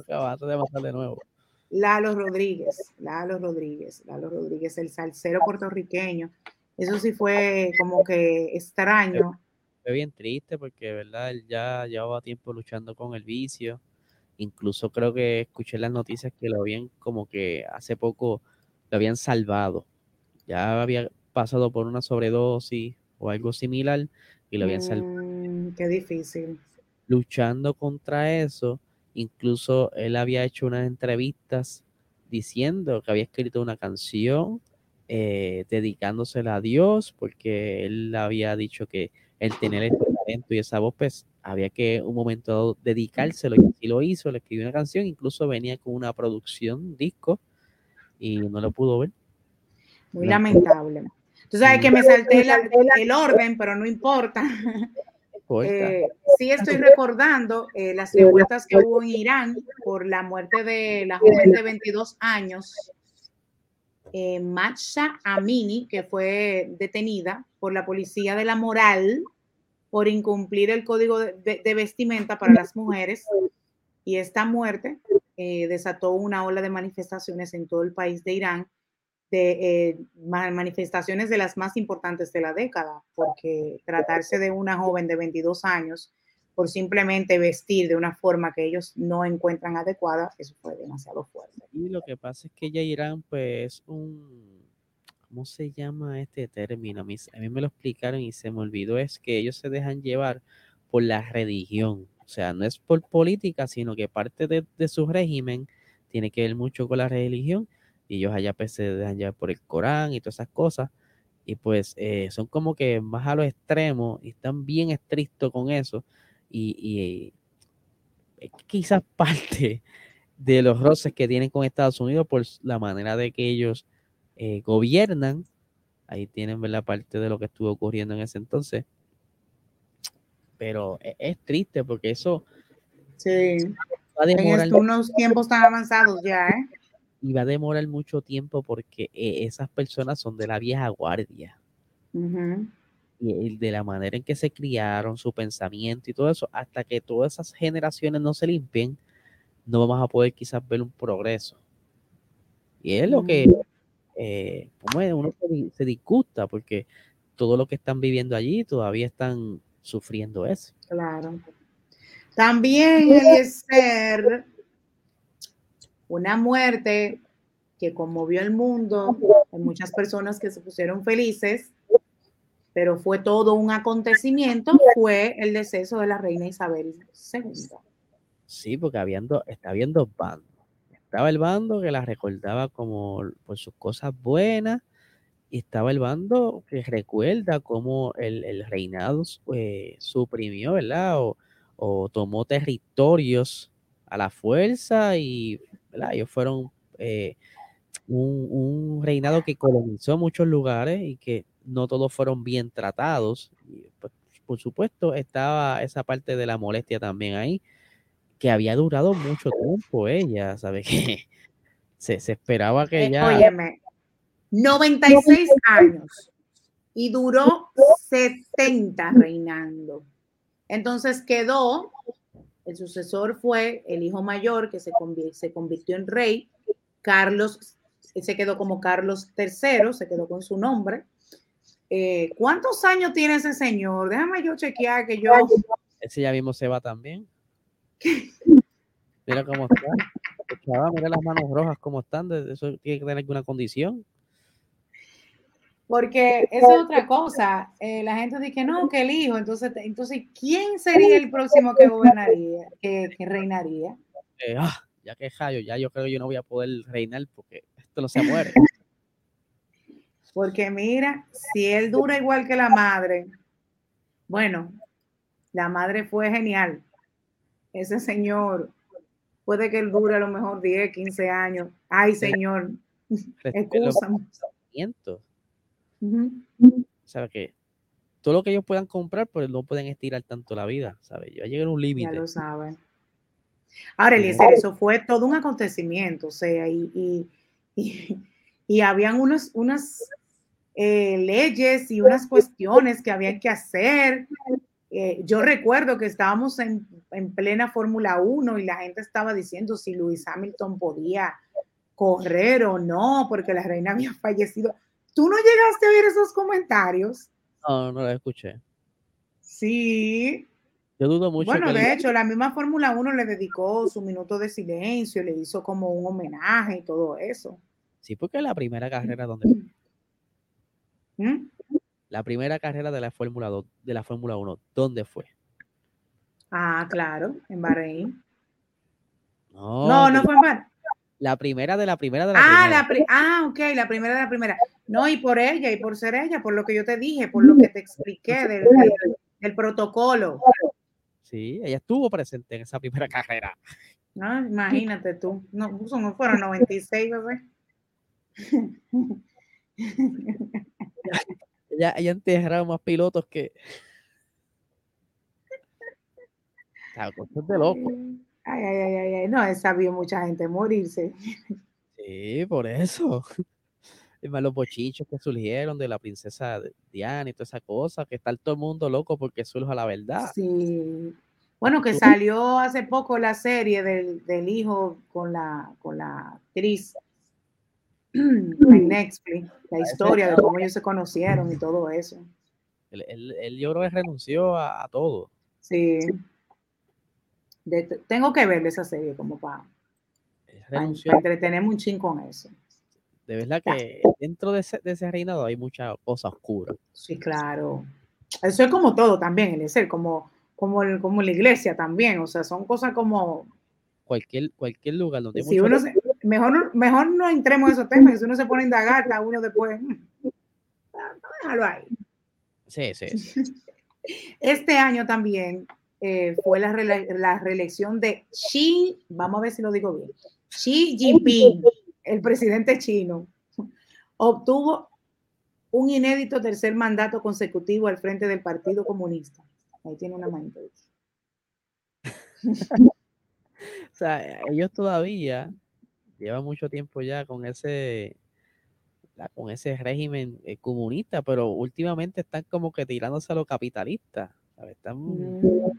de de nuevo. Lalo Rodríguez, Lalo Rodríguez, Lalo Rodríguez, el salsero puertorriqueño. Eso sí fue como que extraño. Fue bien triste porque, ¿verdad? Él ya llevaba tiempo luchando con el vicio. Incluso creo que escuché las noticias que lo habían como que hace poco lo habían salvado. Ya había pasado por una sobredosis o algo similar y lo habían salvado. Mm, qué difícil. Luchando contra eso, Incluso él había hecho unas entrevistas diciendo que había escrito una canción eh, dedicándosela a Dios, porque él había dicho que el tener ese talento y esa voz, pues había que un momento dedicárselo y así lo hizo, le escribió una canción, incluso venía con una producción, disco, y no lo pudo ver. Muy lamentable. Tú sabes que me salté el orden, pero no importa. Eh, sí estoy recordando eh, las revueltas que hubo en Irán por la muerte de la joven de 22 años, eh, Amini, que fue detenida por la policía de la moral por incumplir el código de, vestimenta para las mujeres. Y esta muerte eh, desató una ola de manifestaciones en todo el país de Irán de eh, manifestaciones de las más importantes de la década, porque tratarse de una joven de 22 años por simplemente vestir de una forma que ellos no encuentran adecuada, eso fue demasiado fuerte. Y lo que pasa es que ya Irán, pues, un, ¿cómo se llama este término? A mí, a mí me lo explicaron y se me olvidó, es que ellos se dejan llevar por la religión, o sea, no es por política, sino que parte de, de su régimen tiene que ver mucho con la religión y ellos allá pues, se dejan llevar por el Corán y todas esas cosas. Y pues eh, son como que más a los extremos y están bien estrictos con eso. Y, y quizás parte de los roces que tienen con Estados Unidos por la manera de que ellos eh, gobiernan. Ahí tienen la parte de lo que estuvo ocurriendo en ese entonces. Pero e, es, triste porque eso... Sí. Va en unos tiempos tan avanzados ya, ¿eh? Y va a demorar mucho tiempo porque eh, esas personas son de la vieja guardia. Y de la manera en que se criaron, su pensamiento y todo eso, hasta que todas esas generaciones no se limpien, no vamos a poder quizás ver un progreso. Y es lo que eh, uno se, disgusta porque todo lo que están viviendo allí todavía están sufriendo eso. Claro. También el ser una muerte que conmovió el mundo, muchas personas que se pusieron felices, pero fue todo un acontecimiento, fue el deceso de la reina Isabel II. Sí, porque habiendo, está habiendo bandos. Estaba el bando que la recordaba como por sus cosas buenas, y estaba el bando que recuerda cómo el, reinado eh, suprimió, ¿verdad? O, o tomó territorios a la fuerza y ellos fueron eh, un, reinado que colonizó muchos lugares y que no todos fueron bien tratados. Pues, por supuesto, estaba esa parte de la molestia también ahí, que había durado mucho tiempo ella, ¿sabe? Que se, esperaba que ella... Óyeme, 96 años y duró 70 reinando. Entonces quedó el sucesor fue el hijo mayor que se, se convirtió en rey, Carlos, se quedó como Carlos III, se quedó con su nombre. Eh, ¿Cuántos años tiene ese señor? Déjame yo chequear que yo... Ese ya mismo se va también. Mira cómo está. Mira las manos rojas cómo están. Eso tiene que tener alguna condición. Porque esa es otra cosa. Eh, la gente dice que no, que el hijo. Entonces, entonces ¿quién sería el próximo que gobernaría, que, reinaría? Eh, ah, ya que Jayo, ya yo creo que yo no voy a poder reinar porque esto no se muere. Porque mira, si él dura igual que la madre, bueno, La madre fue genial. Ese señor, puede que él dure a lo mejor 10, 15 años. Ay, señor, excúsame. ¿Sabe qué? Todo lo que ellos puedan comprar, pues no pueden estirar tanto la vida, ¿sabes? Ya llega un límite. Ya lo saben. Ahora, Eliezer, eso fue todo un acontecimiento, o sea, y, y, y, habían unos, unas eh, leyes y unas cuestiones que habían que hacer. Eh, yo recuerdo que estábamos en, en plena Fórmula 1 y la gente estaba diciendo si Luis Hamilton podía correr o no, porque la reina había fallecido. ¿Tú no llegaste a ver esos comentarios? No, no los escuché. Sí, yo dudo mucho. Bueno, de hecho, la misma Fórmula 1 le dedicó su minuto de silencio, le hizo como un homenaje y todo eso. Sí, porque la primera carrera donde. ¿Mm? La primera carrera de la Fórmula 2, de la Fórmula 1, ¿dónde fue? Ah, claro, en Bahrein. No, no, fue en Bahrein. La primera de la primera de la ah, primera. ah, ok, la primera de la primera. No, y por ella, y por ser ella, por lo que yo te dije, por lo que te expliqué del, del protocolo. Sí, ella estuvo presente en esa primera carrera. No, imagínate tú. No, no fueron 96, bebé. ella, ella enterrado más pilotos que. cosas de loco. Ay, ay, ay, ay, no, esa vio mucha gente morirse. Sí, por eso. Más, los bochichos que surgieron de la princesa Diana y toda esa cosa, que está todo el mundo loco porque surja la verdad. Sí. Bueno, que salió hace poco la serie del, hijo con la, con la actriz en Netflix, la historia de cómo ellos se conocieron y todo eso. Él, yo creo que renunció a, todo. Sí. Tengo que ver esa serie como para, entretenerme un ching con eso. De verdad que dentro de ese, de ese reinado hay mucha cosa oscura. Sí, claro. Eso es como todo también, el ser como, como, como la iglesia también. O sea, son cosas como. Cualquier, cualquier lugar donde. Si uno mejor, mejor no entremos en esos temas, que si uno se pone a indagar, está uno después. Mm, déjalo ahí. Sí, sí. Este año también eh, fue la, la reelección de Xi, vamos a ver si lo digo bien, Xi Jinping el presidente chino, obtuvo un inédito tercer mandato consecutivo al frente del Partido Comunista. Ahí tiene una manita. o sea, ellos todavía llevan mucho tiempo ya con ese con ese régimen eh, comunista, pero últimamente están como que tirándose a lo capitalista. Están, mm.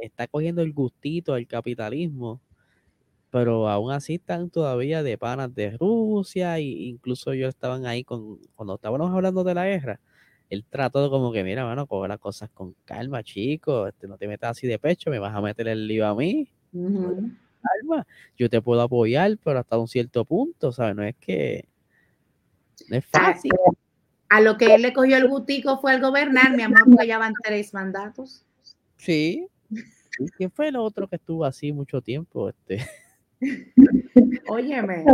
Está cogiendo el gustito al capitalismo pero aún así están todavía de panas de Rusia, e incluso ellos estaban ahí con, cuando estábamos hablando de la guerra, él trató como que, mira, bueno, coge las cosas con calma, chicos, este, no te metas así de pecho, me vas a meter el lío a mí. Calma, yo te puedo apoyar, pero hasta un cierto punto, ¿sabes? No es que no es fácil. A lo que él le cogió el gustico fue el gobernar, mi amor, porque ya van tres mandatos. Sí. ¿Quién fue el otro que estuvo así mucho tiempo? Este. Óyeme.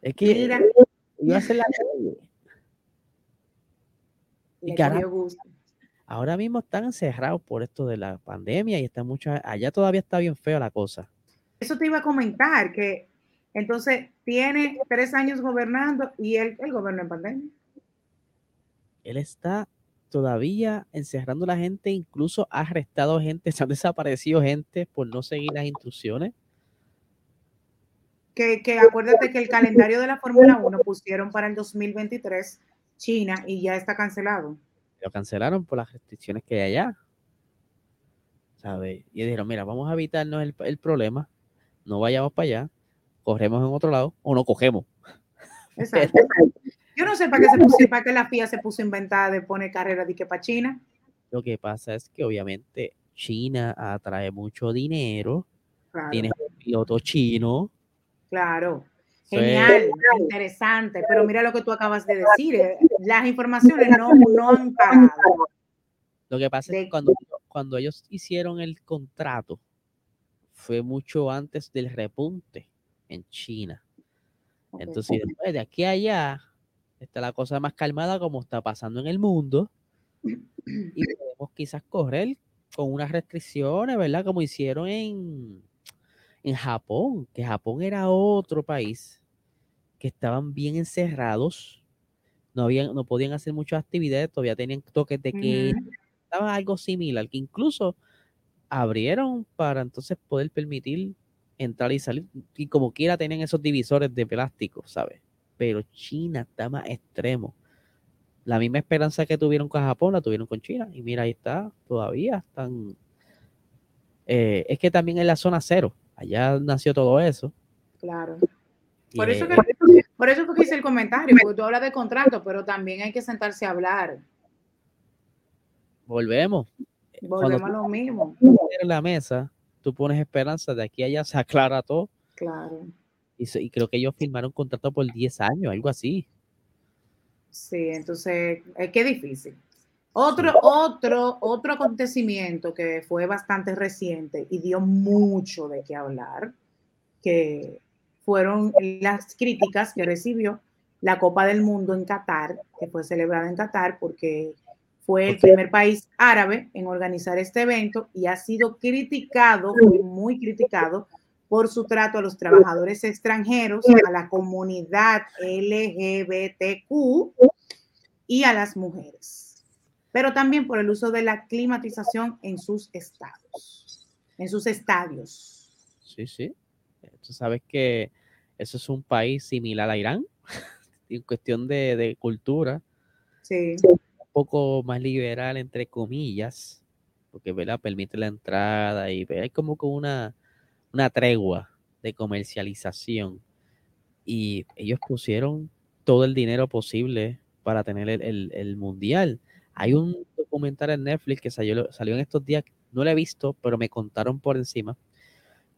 Es que Mira. iba a hacer la Y ahora mismo están encerrados por esto de la pandemia y está mucho, allá todavía está bien feo la cosa. Eso te iba a comentar, que entonces tiene tres años gobernando y él, él gobierna en pandemia. Él está todavía encerrando a la gente, incluso ha arrestado gente, se han desaparecido gente por no seguir las instrucciones que, acuérdate que el calendario de la Fórmula 1 pusieron para el 2023 China y ya está cancelado. Lo cancelaron por las restricciones que hay allá. ¿Sabes? Y dijeron, mira, vamos a evitarnos el, problema, no vayamos para allá, corremos en otro lado o no cogemos. Exacto. Yo no sé para qué, se puso, para qué la FIA se puso inventada de poner carrera de que para China. Lo que pasa es que obviamente China atrae mucho dinero, tiene un piloto chino, Claro. Genial, interesante. Pero mira lo que tú acabas de decir. Eh, las informaciones no, no han parado. Lo que pasa es que cuando, cuando ellos hicieron el contrato, fue mucho antes del repunte en China. Entonces, después de aquí a allá, está la cosa más calmada como está pasando en el mundo. Y podemos quizás correr con unas restricciones, ¿verdad? Como hicieron en, en Japón, que Japón era otro país que estaban bien encerrados, no, habían, no podían hacer muchas actividades, todavía tenían toques de que estaba algo similar, que incluso abrieron para entonces poder permitir entrar y salir, y como quiera tenían esos divisores de plástico, ¿sabes? Pero China está más extremo. La misma esperanza que tuvieron con Japón la tuvieron con China, y mira, ahí está, todavía están... Eh, es que también en la zona cero, allá nació todo eso. Claro. Por eso, que, por eso que hice el comentario, porque tú hablas de contrato, pero también hay que sentarse a hablar. Volvemos. Volvemos a lo mismo. En la mesa, tú pones esperanza, de aquí a allá se aclara todo. Claro. Y, creo que ellos firmaron un contrato por 10 años, algo así. Sí, entonces, es que difícil. Otro, otro, otro acontecimiento que fue bastante reciente y dio mucho de qué hablar, que fueron las críticas que recibió la Copa del Mundo en Qatar, que fue celebrada en Qatar porque fue el primer país árabe en organizar este evento y ha sido criticado, muy criticado, por su trato a los trabajadores extranjeros, a la comunidad LGBTQ y a las mujeres, pero también por el uso de la climatización en sus estados, en sus estadios. Sí, sí. Tú sabes que eso es un país similar a Irán, en cuestión de, de cultura. Sí poco más liberal, entre comillas, porque ¿verdad? permite la entrada y hay como con una, una tregua de comercialización. Y ellos pusieron todo el dinero posible para tener el, mundial. Hay un documental en Netflix que salió, salió en estos días, no lo he visto, pero me contaron por encima,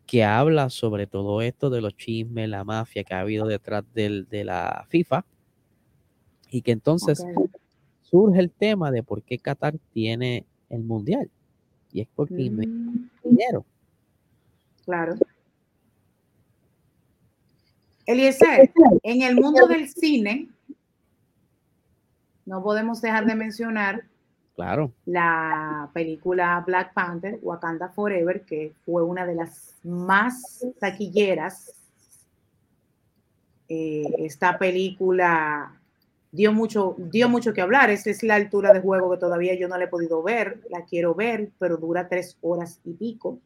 que habla sobre todo esto de los chismes, la mafia que ha habido detrás del, de la FIFA. Y que entonces surge el tema de por qué Qatar tiene el mundial. Y es porque mm. dinero. Claro. Eliezer, en el mundo del cine, no podemos dejar de mencionar claro. la película Black Panther, Wakanda Forever, que fue una de las más taquilleras. Eh, esta película dio mucho, dio mucho que hablar. Esa es la altura de juego que todavía yo no la he podido ver, la quiero ver, pero dura tres horas y pico.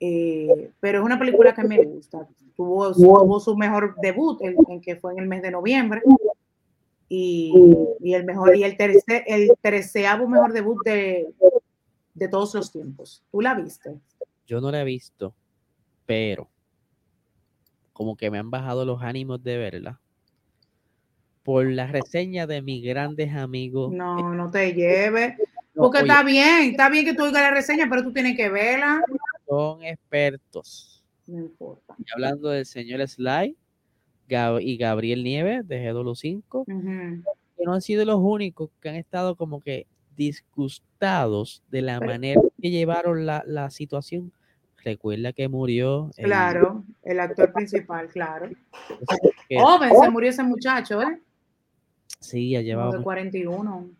Eh, pero es una película que me gusta. Tuvo, tuvo su mejor debut, en, que fue en el mes de noviembre. Y, y el mejor, y el, tercer, el treceavo mejor debut de, de todos los tiempos. ¿Tú la viste? Yo no la he visto, pero como que me han bajado los ánimos de verla por la reseña de mis grandes amigos. No, no te lleves. Porque está bien, está bien que tú oigas la reseña, pero tú tienes que verla. Son expertos. No importa. Y hablando del señor Sly y Gabriel Nieves de GW5, que no han sido los únicos que han estado como que disgustados de la manera que llevaron la, la situación. Recuerda que murió. Claro, el, actor principal, claro. Joven, se murió ese muchacho, ¿eh? Sí, ya llevaba. De 41.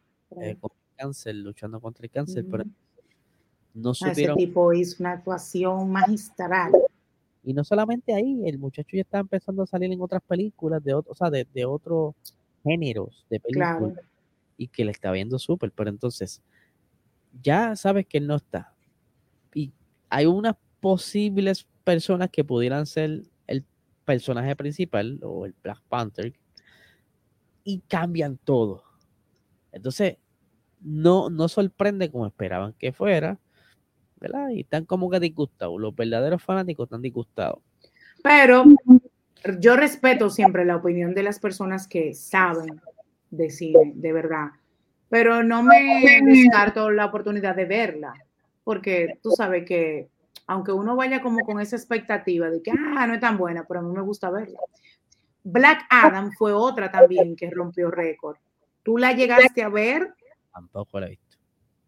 Eh, con cáncer, luchando contra el cáncer, pero no ah, supieron. Ese tipo hizo una actuación magistral. Y no solamente ahí, el muchacho ya está empezando a salir en otras películas, de otro, o sea, de, de otros géneros de películas. Y que le está viendo súper, pero entonces, ya sabes que él no está. Y hay unas posibles personas que pudieran ser el personaje principal o el Black Panther, y cambian todo. Entonces, no, no sorprende como esperaban que fuera, ¿verdad? Y están como que disgustados. Los verdaderos fanáticos están disgustados. Pero yo respeto siempre la opinión de las personas que saben de cine, de verdad. Pero no me descarto la oportunidad de verla, porque tú sabes que aunque uno vaya como con esa expectativa de que, ah, no es tan buena, pero a mí me gusta verla. Black Adam fue otra también que rompió récord. ¿Tú la llegaste a ver? Tampoco la he visto.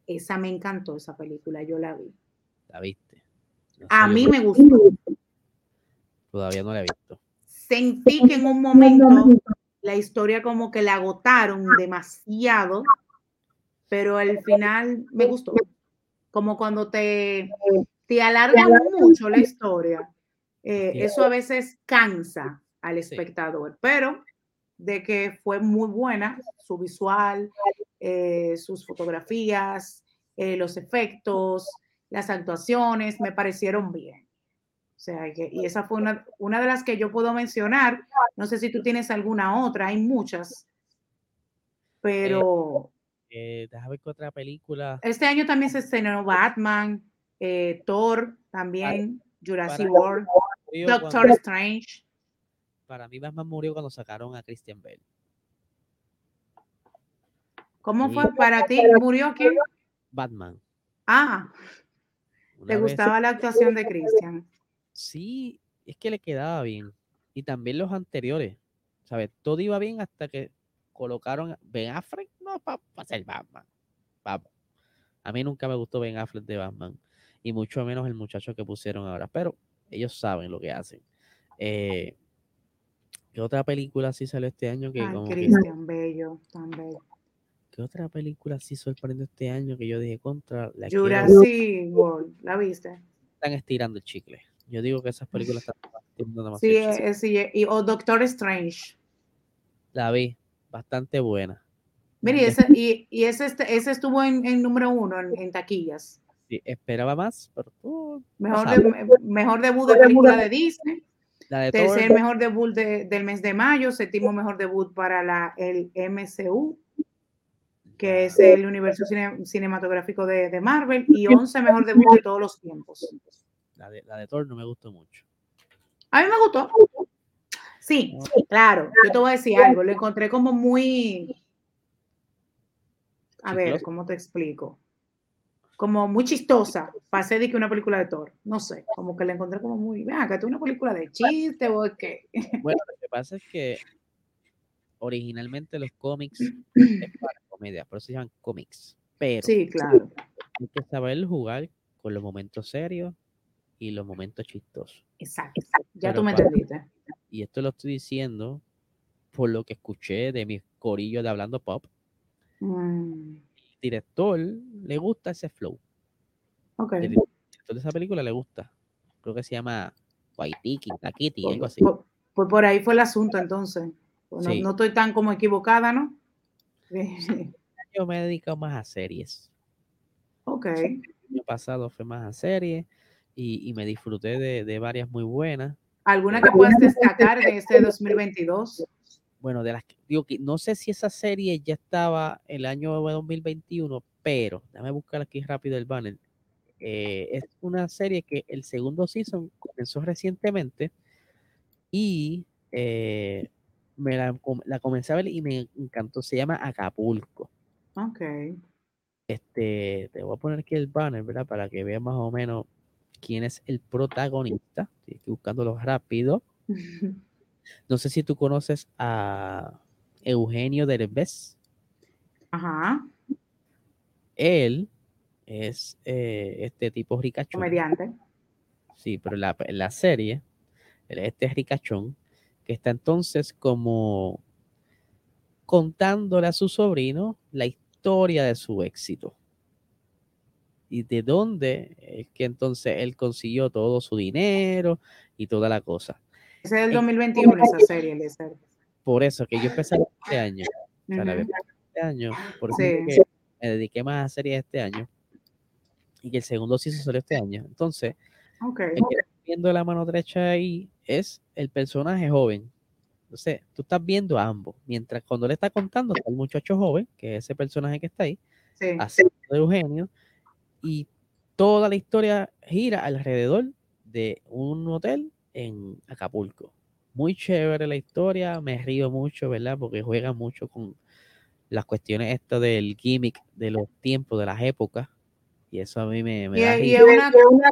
Esa me encantó, esa película, yo la vi. ¿La viste? a mí me gustó. Todavía no la he visto. Sentí que en un momento la historia como que la agotaron demasiado, pero al final me gustó. como cuando te, te alargan mucho la historia. Eh, eso a veces cansa al espectador, pero de que fue muy buena su visual, eh, sus fotografías, eh, los efectos, las actuaciones, me parecieron bien. O sea, y esa fue una, una de las que yo puedo mencionar. No sé si tú tienes alguna otra, hay muchas, pero... Eh, déjame ver qué otra película. Este año también se estrenó Batman, eh, Thor, también, Jurassic World, Doctor Strange. Para mí Batman murió cuando sacaron a Christian Bale. ¿Cómo fue para ti? ¿Murió quién? Batman. Ah, ¿te gustaba la actuación de Christian? Sí, es que le quedaba bien. Y también los anteriores. ¿Sabes? Todo iba bien hasta que colocaron Ben Affleck, no, para ser Batman. A mí nunca me gustó Ben Affleck de Batman. Y mucho menos el muchacho que pusieron ahora. Pero ellos saben lo que hacen. Eh, ¿Qué otra película sí salió este año? Que Cristian Bello, tan bello. ¿Qué otra película sí sorprendió este año que yo dije contra la Jurassic World? ¿La viste? Están estirando el chicle. Yo digo que esas películas están estirando demasiado. Sí, eh, sí, y, o Doctor Strange. La vi, bastante buena. Mire, ese, y, y ese, este, ese estuvo en, en número uno en, taquillas. Sí, esperaba más, pero mejor, de, mejor debut de película de Disney. Tercer mejor debut del mes de mayo, séptimo mejor debut para la, el MCU que es el universo cinematográfico de, Marvel, y 11 mejor debut de todos los tiempos. La de, la de Thor no me gustó mucho. A mí me gustó. Sí, claro. Yo te voy a decir algo. Lo encontré como muy. A ver, ¿cómo te explico? Como muy chistosa. Pasé de que una película de Thor. No sé, como que la encontré como muy. Vean, que es una película de chiste o qué. Bueno, lo que pasa es que originalmente los cómics es para comedia, por eso se llaman cómics. Pero sí, claro. hay que saber jugar con los momentos serios y los momentos chistosos. Exacto, ya tú me entendiste. Y esto lo estoy diciendo por lo que escuché de mis corillos de Hablando Pop. Mm. El director le gusta ese flow. Ok. El director de esa película le gusta. Creo que se llama Waitiki, Takiti, algo así. Pues por ahí fue el asunto entonces. No, estoy tan como equivocada, ¿no? Yo me he dedicado más a series. Ok. El año pasado fue más a series y, me disfruté de, varias muy buenas. ¿Alguna que puedas destacar de este 2022? Bueno, de las que digo que no sé si esa serie ya estaba el año 2021, pero déjame buscar aquí rápido el banner. Eh, es una serie que el segundo season comenzó recientemente y eh, me la, comencé a ver y me encantó. Se llama Acapulco. Ok. Este, te voy a poner aquí el banner, ¿verdad? Para que veas más o menos quién es el protagonista. Estoy buscándolo rápido. No sé si tú conoces a Eugenio Derbez. Ajá. Él es eh, este tipo ricachón. Comediante. Sí, pero en la, la serie, él es este ricachón que está entonces como contándole a su sobrino la historia de su éxito. Y de dónde es que entonces él consiguió todo su dinero y toda la cosa. Ese es el 2021 esa serie, Por eso que yo empecé este año. este año, porque me dediqué más a series este año. Y que el segundo sí se salió este año. Entonces, okay viendo la mano derecha ahí es el personaje joven. Entonces, tú estás viendo a ambos. Mientras cuando le está contando al muchacho joven, que es ese personaje que está ahí, sí. de Eugenio, y toda la historia gira alrededor de un hotel en Acapulco. Muy chévere la historia, me río mucho, ¿verdad? Porque juega mucho con las cuestiones esto del gimmick de los tiempos, de las épocas, y eso a mí me, da y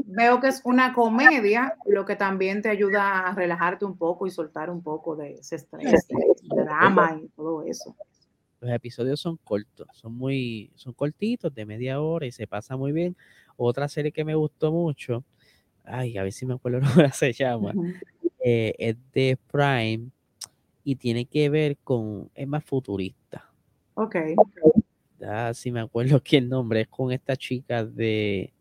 veo que es una comedia, lo que también te ayuda a relajarte un poco y soltar un poco de ese estrés, de drama y todo eso. Los episodios son cortos, son muy, son cortitos, de media hora y se pasa muy bien. Otra serie que me gustó mucho, ay, a ver si me acuerdo cómo se llama, eh, es de Prime y tiene que ver con, es más futurista. Ok. Sí me acuerdo que el nombre es con esta chica de.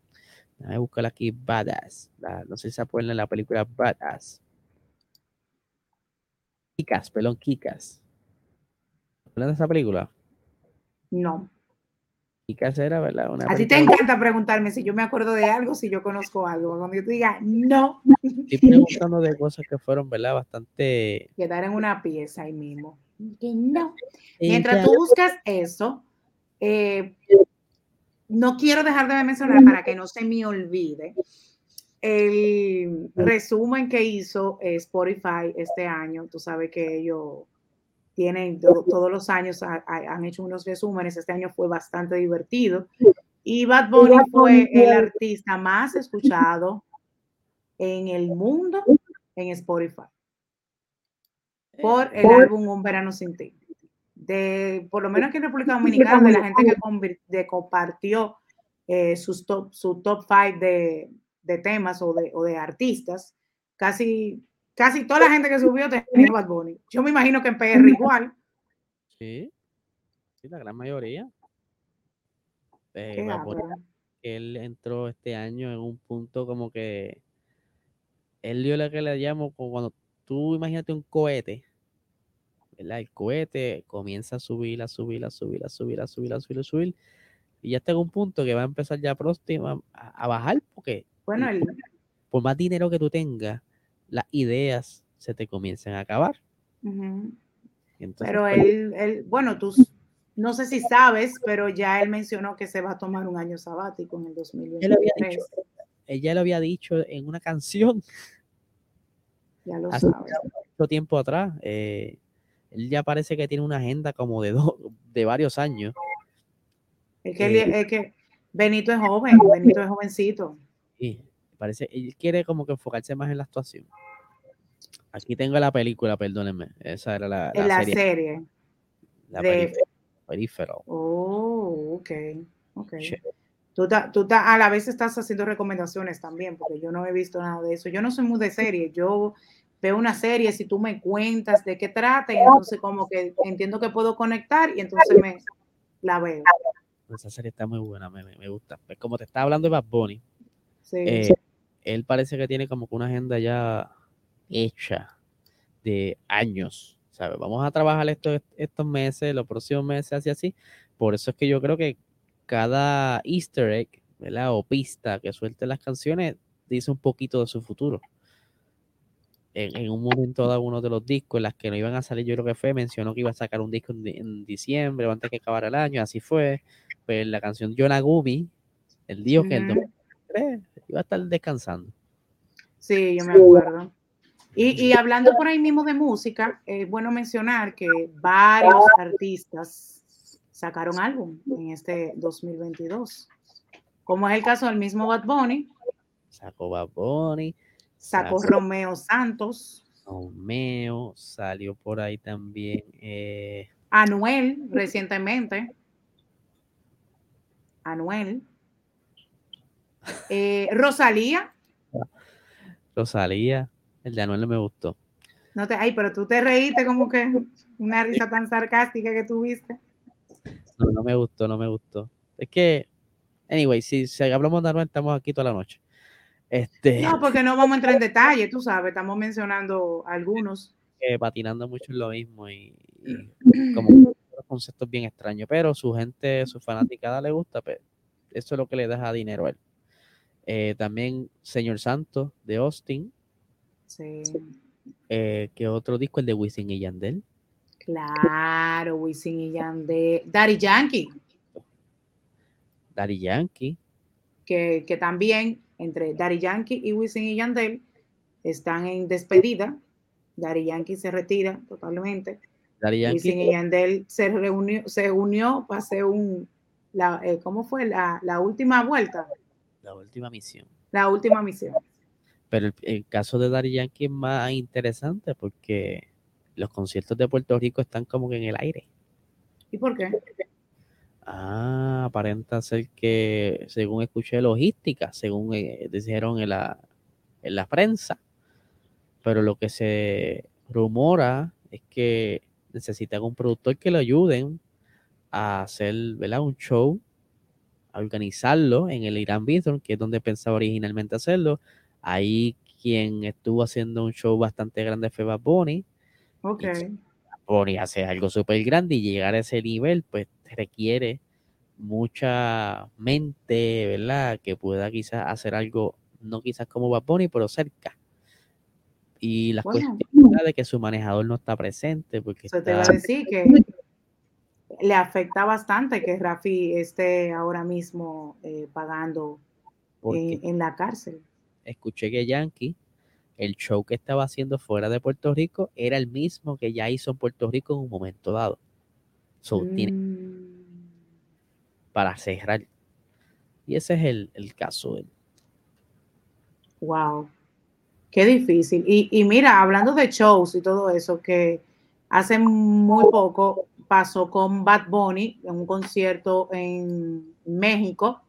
Déjame buscar aquí, Badass. no sé si se acuerdan de la película Badass. Kikas, pelón Kikas. ¿Acuerdan de esa película? No. Kikas era, ¿verdad? a ti te encanta preguntarme si yo me acuerdo de algo, si yo conozco algo. Cuando yo te diga no. Estoy preguntando de cosas que fueron, ¿verdad? Bastante. Quedar en una pieza ahí mismo. Que no. Mientras tú buscas eso, eh, no quiero dejar de mencionar para que no se me olvide el resumen que hizo Spotify este año. Tú sabes que ellos tienen todos los años han hecho unos resúmenes. Este año fue bastante divertido. Y Bad Bunny fue el artista más escuchado en el mundo en Spotify por el álbum Un Verano Sin Ti de, por lo menos aquí en República Dominicana, de la gente que compartió eh, sus top, su top five de, de temas o de, o de, artistas, casi, casi toda la gente que subió tenía Bad Bunny. Yo me imagino que en PR igual. Sí, sí, la gran mayoría. Eh, él entró este año en un punto como que él dio lo que le llamo cuando tú imagínate un cohete el cohete comienza a subir, a subir, a subir, a subir, a subir, a subir, a subir. Y ya está en un punto que va a empezar ya próximo a, bajar porque bueno, por más dinero que tú tengas, las ideas se te comienzan a acabar. pero pues él, bueno, tú no sé si sabes, pero ya él mencionó que se va a tomar un año sabático en el 2023. Ella lo había dicho en una canción. Ya lo hace mucho tiempo atrás. Eh, él ya parece que tiene una agenda como de, dos, de varios años. Es que, eh, es que Benito es joven, Benito es jovencito. Sí, parece, él quiere como que enfocarse más en la actuación. Aquí tengo la película, perdónenme. Esa era la, la, la serie. La de... Peripheral. Oh, ok. Ok. Tú, tú a la vez estás haciendo recomendaciones también, porque yo no he visto nada de eso. Yo no soy muy de serie. Yo veo una serie, si tú me cuentas de qué trata, y entonces como que entiendo que puedo conectar y entonces me la veo. Esa serie está muy buena, me, me gusta. Pues como te estaba hablando de Bad Bunny, sí. Eh, él parece que tiene como que una agenda ya hecha de años. ¿sabes? Vamos a trabajar estos, estos meses, los próximos meses, así, así. Por eso es que yo creo que cada easter egg, ¿verdad? O pista que suelte las canciones dice un poquito de su futuro en, un momento dado uno de los discos en las que no iban a salir, yo creo que fue, mencionó que iba a sacar un disco en, diciembre o antes que acabara el año, así fue. Pues la canción Yonagumi, él dijo que el 2023 iba a estar descansando. Sí, yo me acuerdo. Y, y, hablando por ahí mismo de música, es bueno mencionar que varios artistas sacaron álbum en este 2022, como es el caso del mismo Bad Bunny. Sacó Bad Bunny, Sacó Romeo Santos. Romeo, salió por ahí también. Eh, Anuel, recientemente. Anuel. Eh, Rosalía. Rosalía, el de Anuel no me gustó. No te, ay, pero tú te reíste como que una risa tan sarcástica que tuviste. No, no me gustó, no me gustó. Es que, anyway, si, si hablamos de Anuel, estamos aquí toda la noche. Este, no, porque no vamos a entrar en detalle, tú sabes, estamos mencionando algunos. patinando mucho en lo mismo y, como conceptos bien extraños, pero su gente, su fanaticada le gusta, pero pues, eso es lo que le deja dinero a él. Eh, también Señor Santos de Austin. Sí. Eh, que otro disco, el de Wisin y Yandel. Claro, Wisin y Yandel. Daddy Yankee. Daddy Yankee. Que, que también entre Daddy Yankee y Wisin y Yandel están en despedida. Daddy Yankee se retira totalmente. Wisin y Yandel se reunió, se unió para hacer un, la, eh, ¿cómo fue? La, la, última vuelta. La última misión. La última misión. Pero el, caso de Daddy Yankee es más interesante porque los conciertos de Puerto Rico están como que en el aire. ¿Y por qué? Ah, aparenta ser que, según escuché, logística, según eh, dijeron en la, en la prensa. Pero lo que se rumora es que necesitan un productor que lo ayuden a hacer ¿verdad? un show, a organizarlo en el Irán Bithorn, que es donde pensaba originalmente hacerlo. Ahí quien estuvo haciendo un show bastante grande fue Bad Bunny. Ok. Bunny hace algo súper grande y llegar a ese nivel, pues requiere mucha mente, ¿verdad? Que pueda quizás hacer algo, no quizás como Bad Bunny, pero cerca. Y las Bueno. cuestiones de que su manejador no está presente, porque Eso te iba a decir que le afecta bastante que Rafi esté ahora mismo eh, pagando en, en la cárcel. escuché que Yankee, el show que estaba haciendo fuera de Puerto Rico, era el mismo que ya hizo en Puerto Rico en un momento dado. So, tiene Mm, para cerrar. Y ese es el, el caso wow, qué difícil. Y, y mira, hablando de shows y todo eso, que hace muy poco pasó con Bad Bunny en un concierto en México.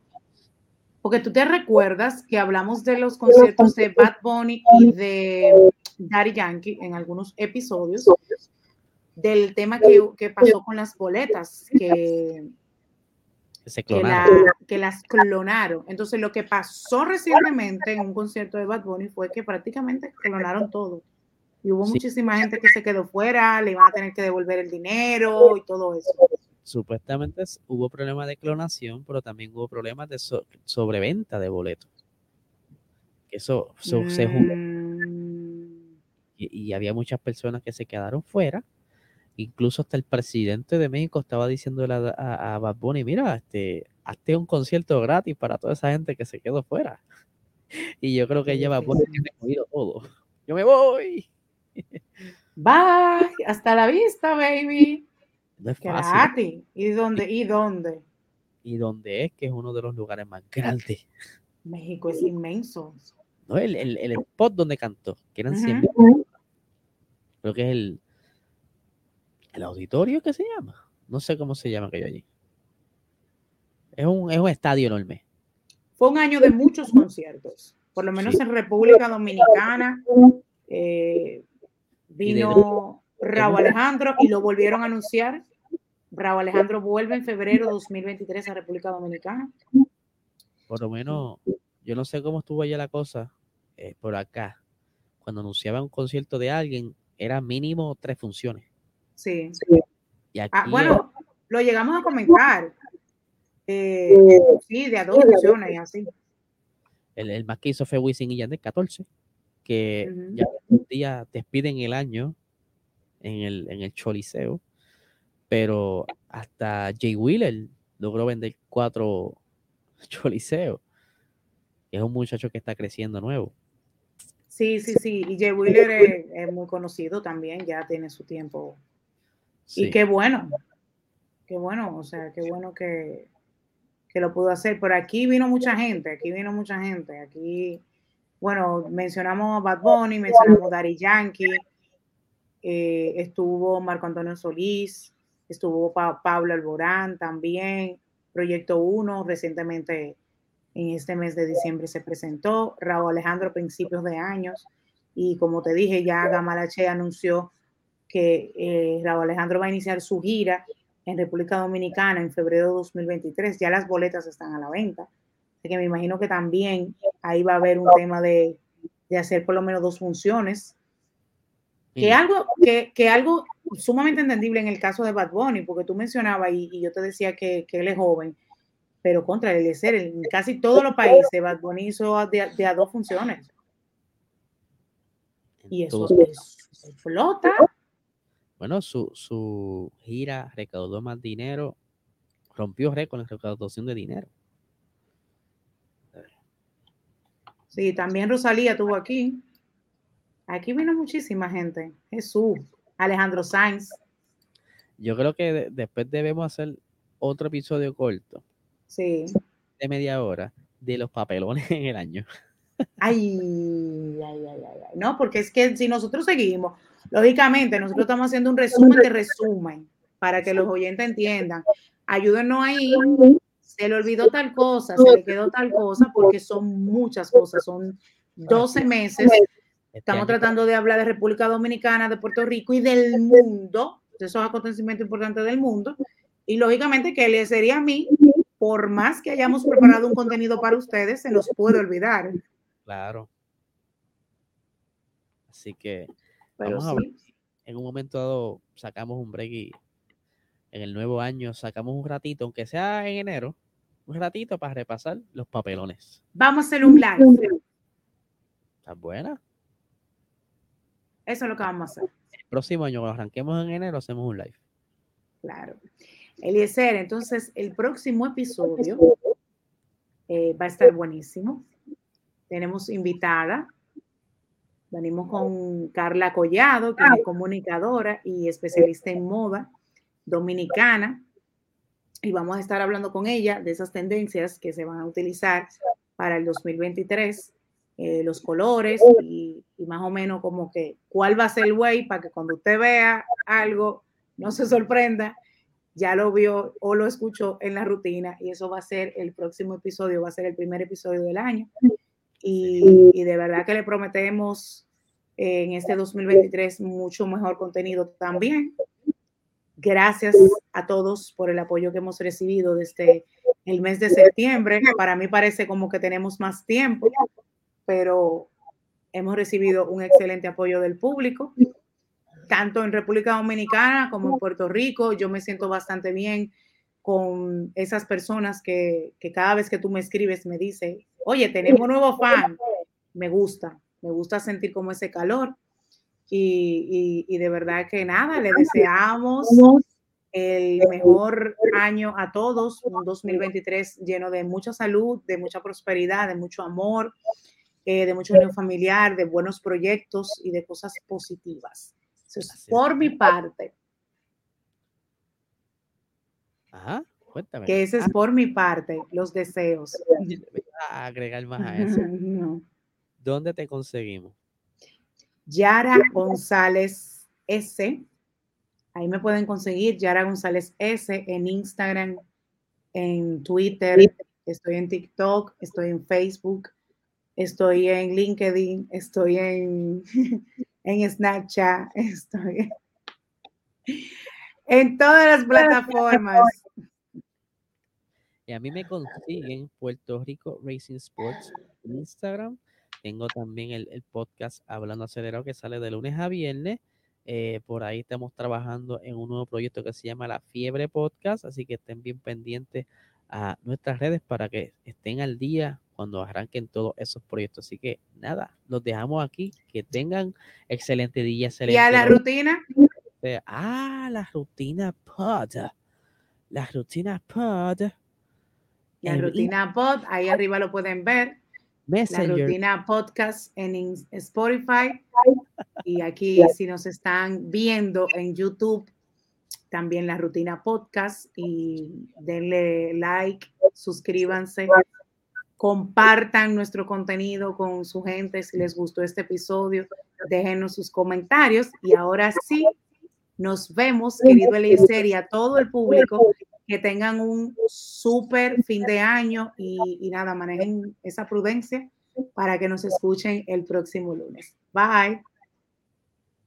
Porque tú te recuerdas que hablamos de los conciertos de Bad Bunny y de Daddy Yankee en algunos episodios del tema que, que pasó con las boletas, que, Que se que, clonaron. la- que las clonaron. Entonces, lo que pasó recientemente en un concierto de Bad Bunny fue que prácticamente clonaron todo. Y hubo Sí. muchísima gente que se quedó fuera, le iban a tener que devolver el dinero y todo eso. Supuestamente hubo problemas de clonación, pero también hubo problemas de so- sobreventa de boletos. Eso, se jugó Mm, y, y había muchas personas que se quedaron fuera. Incluso hasta el presidente de México estaba diciéndole a, a, a Bad Bunny, mira, este, hazte un concierto gratis para toda esa gente que se quedó fuera. Y yo creo que ya Bad Bunny tiene oído todo. Yo me voy. Bye, hasta la vista, baby. No es fácil. Gratis. ¿Y dónde? ¿Y dónde? Y donde es que es uno de los lugares más grandes. México es inmenso. ¿no? El, el, el spot donde cantó, que eran 100 Ujú. Creo que es el, el auditorio que se llama. No sé cómo se llama aquello allí. Es un, es un estadio enorme. Fue un año de muchos conciertos, por lo menos Sí. en República Dominicana. eh, vino Raúl Alejandro y lo volvieron a anunciar. Raúl Alejandro vuelve en febrero de 2023 a República Dominicana. Por lo menos, yo no sé cómo estuvo allá la cosa eh, por acá. Cuando anunciaban un concierto de alguien, era mínimo tres funciones. Sí. Y aquí Ah, bueno, lo llegamos a comentar. Eh, sí, de a dos funciones y así. el, el más que hizo fue Wisin y Yandel 14, que ya un día despiden el año en el, en el Choliseo, pero hasta Jay Wheeler logró vender cuatro Choliseos. Es un muchacho que está creciendo nuevo. Sí, sí, sí. Y Jay Wheeler es, es muy conocido también, ya tiene su tiempo. Sí. Y qué bueno, qué bueno, o sea, qué bueno que, que lo pudo hacer. Pero aquí vino mucha gente, aquí vino mucha gente. Aquí, bueno, mencionamos a Bad Bunny, mencionamos a Daddy Yankee, eh, estuvo Marco Antonio Solís, estuvo Pa- Pablo Alborán también, Proyecto 1, recientemente en este mes de diciembre se presentó, Raúl Alejandro principios de años, y como te dije, ya Gamalache anunció que eh, Raúl Alejandro va a iniciar su gira en República Dominicana en febrero de 2023. Ya las boletas están a la venta. Así que me imagino que también ahí va a haber un tema de, de hacer por lo menos dos funciones. Que algo, que, que algo sumamente entendible en el caso de Bad Bunny, porque tú mencionabas y, y yo te decía que, que él es joven, pero contra el ser en casi todos los países, Bad Bunny hizo de, de a dos funciones. Y eso es- explota. Bueno, su, su gira recaudó más dinero, rompió récord en recaudación de dinero. Sí, también Rosalía estuvo aquí. Aquí vino muchísima gente. Jesús, Alejandro Sainz. Yo creo que de- después debemos hacer otro episodio corto Sí. de media hora de los papelones en el año. Ay, ay, ay, ay, ay. No, porque es que si nosotros seguimos, lógicamente, nosotros estamos haciendo un resumen de resumen para que los oyentes entiendan. Ayúdenos ahí. Se le olvidó tal cosa, se le quedó tal cosa, porque son muchas cosas, son 12 meses. Estamos tratando de hablar de República Dominicana, de Puerto Rico y del mundo, de esos acontecimientos importantes del mundo. Y lógicamente que le sería a mí, por más que hayamos preparado un contenido para ustedes, se nos puede olvidar. Claro. Así que vamos a ver. En un momento dado sacamos un break y en el nuevo año sacamos un ratito, aunque sea en enero, un ratito para repasar los papelones. Vamos a hacer un live. ¿Está buena? Eso es lo que vamos a hacer. El próximo año, cuando arranquemos en enero, hacemos un live. Claro. Eliezer, entonces el próximo episodio eh, va a estar buenísimo. Tenemos invitada. Venimos con Carla Collado, que es comunicadora y especialista en moda dominicana. Y vamos a estar hablando con ella de esas tendencias que se van a utilizar para el 2023 eh, los colores y, más o menos como que cuál va a ser el way para que cuando usted vea algo no se sorprenda, ya lo vio o lo escuchó en la rutina y eso va a ser el próximo episodio, va a ser el primer episodio del año y, y de verdad que le prometemos en este 2023 mucho mejor contenido también. Gracias a todos por el apoyo que hemos recibido desde el mes de septiembre. Para mí parece como que tenemos más tiempo, pero hemos recibido un excelente apoyo del público, tanto en República Dominicana como en Puerto Rico. Yo me siento bastante bien con esas personas que, cada vez que tú me escribes me dice, oye, tenemos un nuevo fan. Me gusta, me gusta sentir como ese calor. Y, y de verdad que nada, le deseamos el mejor año a todos, un 2023 lleno de mucha salud, de mucha prosperidad, de mucho amor, eh, de mucho unión familiar, de buenos proyectos y de cosas positivas. Eso es por mi parte. Ajá, cuéntame. Que ese es por mi parte, los deseos. A agregar más a eso. ¿Dónde te conseguimos? Yara González S. Ahí me pueden conseguir Yara González S en Instagram, en Twitter, estoy en TikTok, estoy en Facebook estoy en LinkedIn, estoy en, en Snapchat, estoy en todas las plataformas. Y a mí me consiguen Puerto Rico Racing Sports en Instagram. Tengo también el, podcast Hablando Acelerado que sale de lunes a viernes. Eh, por ahí estamos trabajando en un nuevo proyecto que se llama La Fiebre Podcast, así que estén bien pendientes a nuestras redes para que estén al día cuando arranquen todos esos proyectos. Así que nada, los dejamos aquí. Que tengan excelente día. Excelente ¿Y a la rutina? Ah, la rutina pod. La rutina pod. La rutina pod, ahí arriba lo pueden ver. La rutina podcast en Spotify. Y aquí, si nos están viendo en YouTube, también la rutina podcast. Y denle like, suscríbanse compartan nuestro contenido con su gente si les gustó este episodio, déjenos sus comentarios y ahora sí, nos vemos, querido Eliezer y a todo el público, que tengan un súper fin de año y, y nada, manejen esa prudencia para que nos escuchen el próximo lunes. Bye.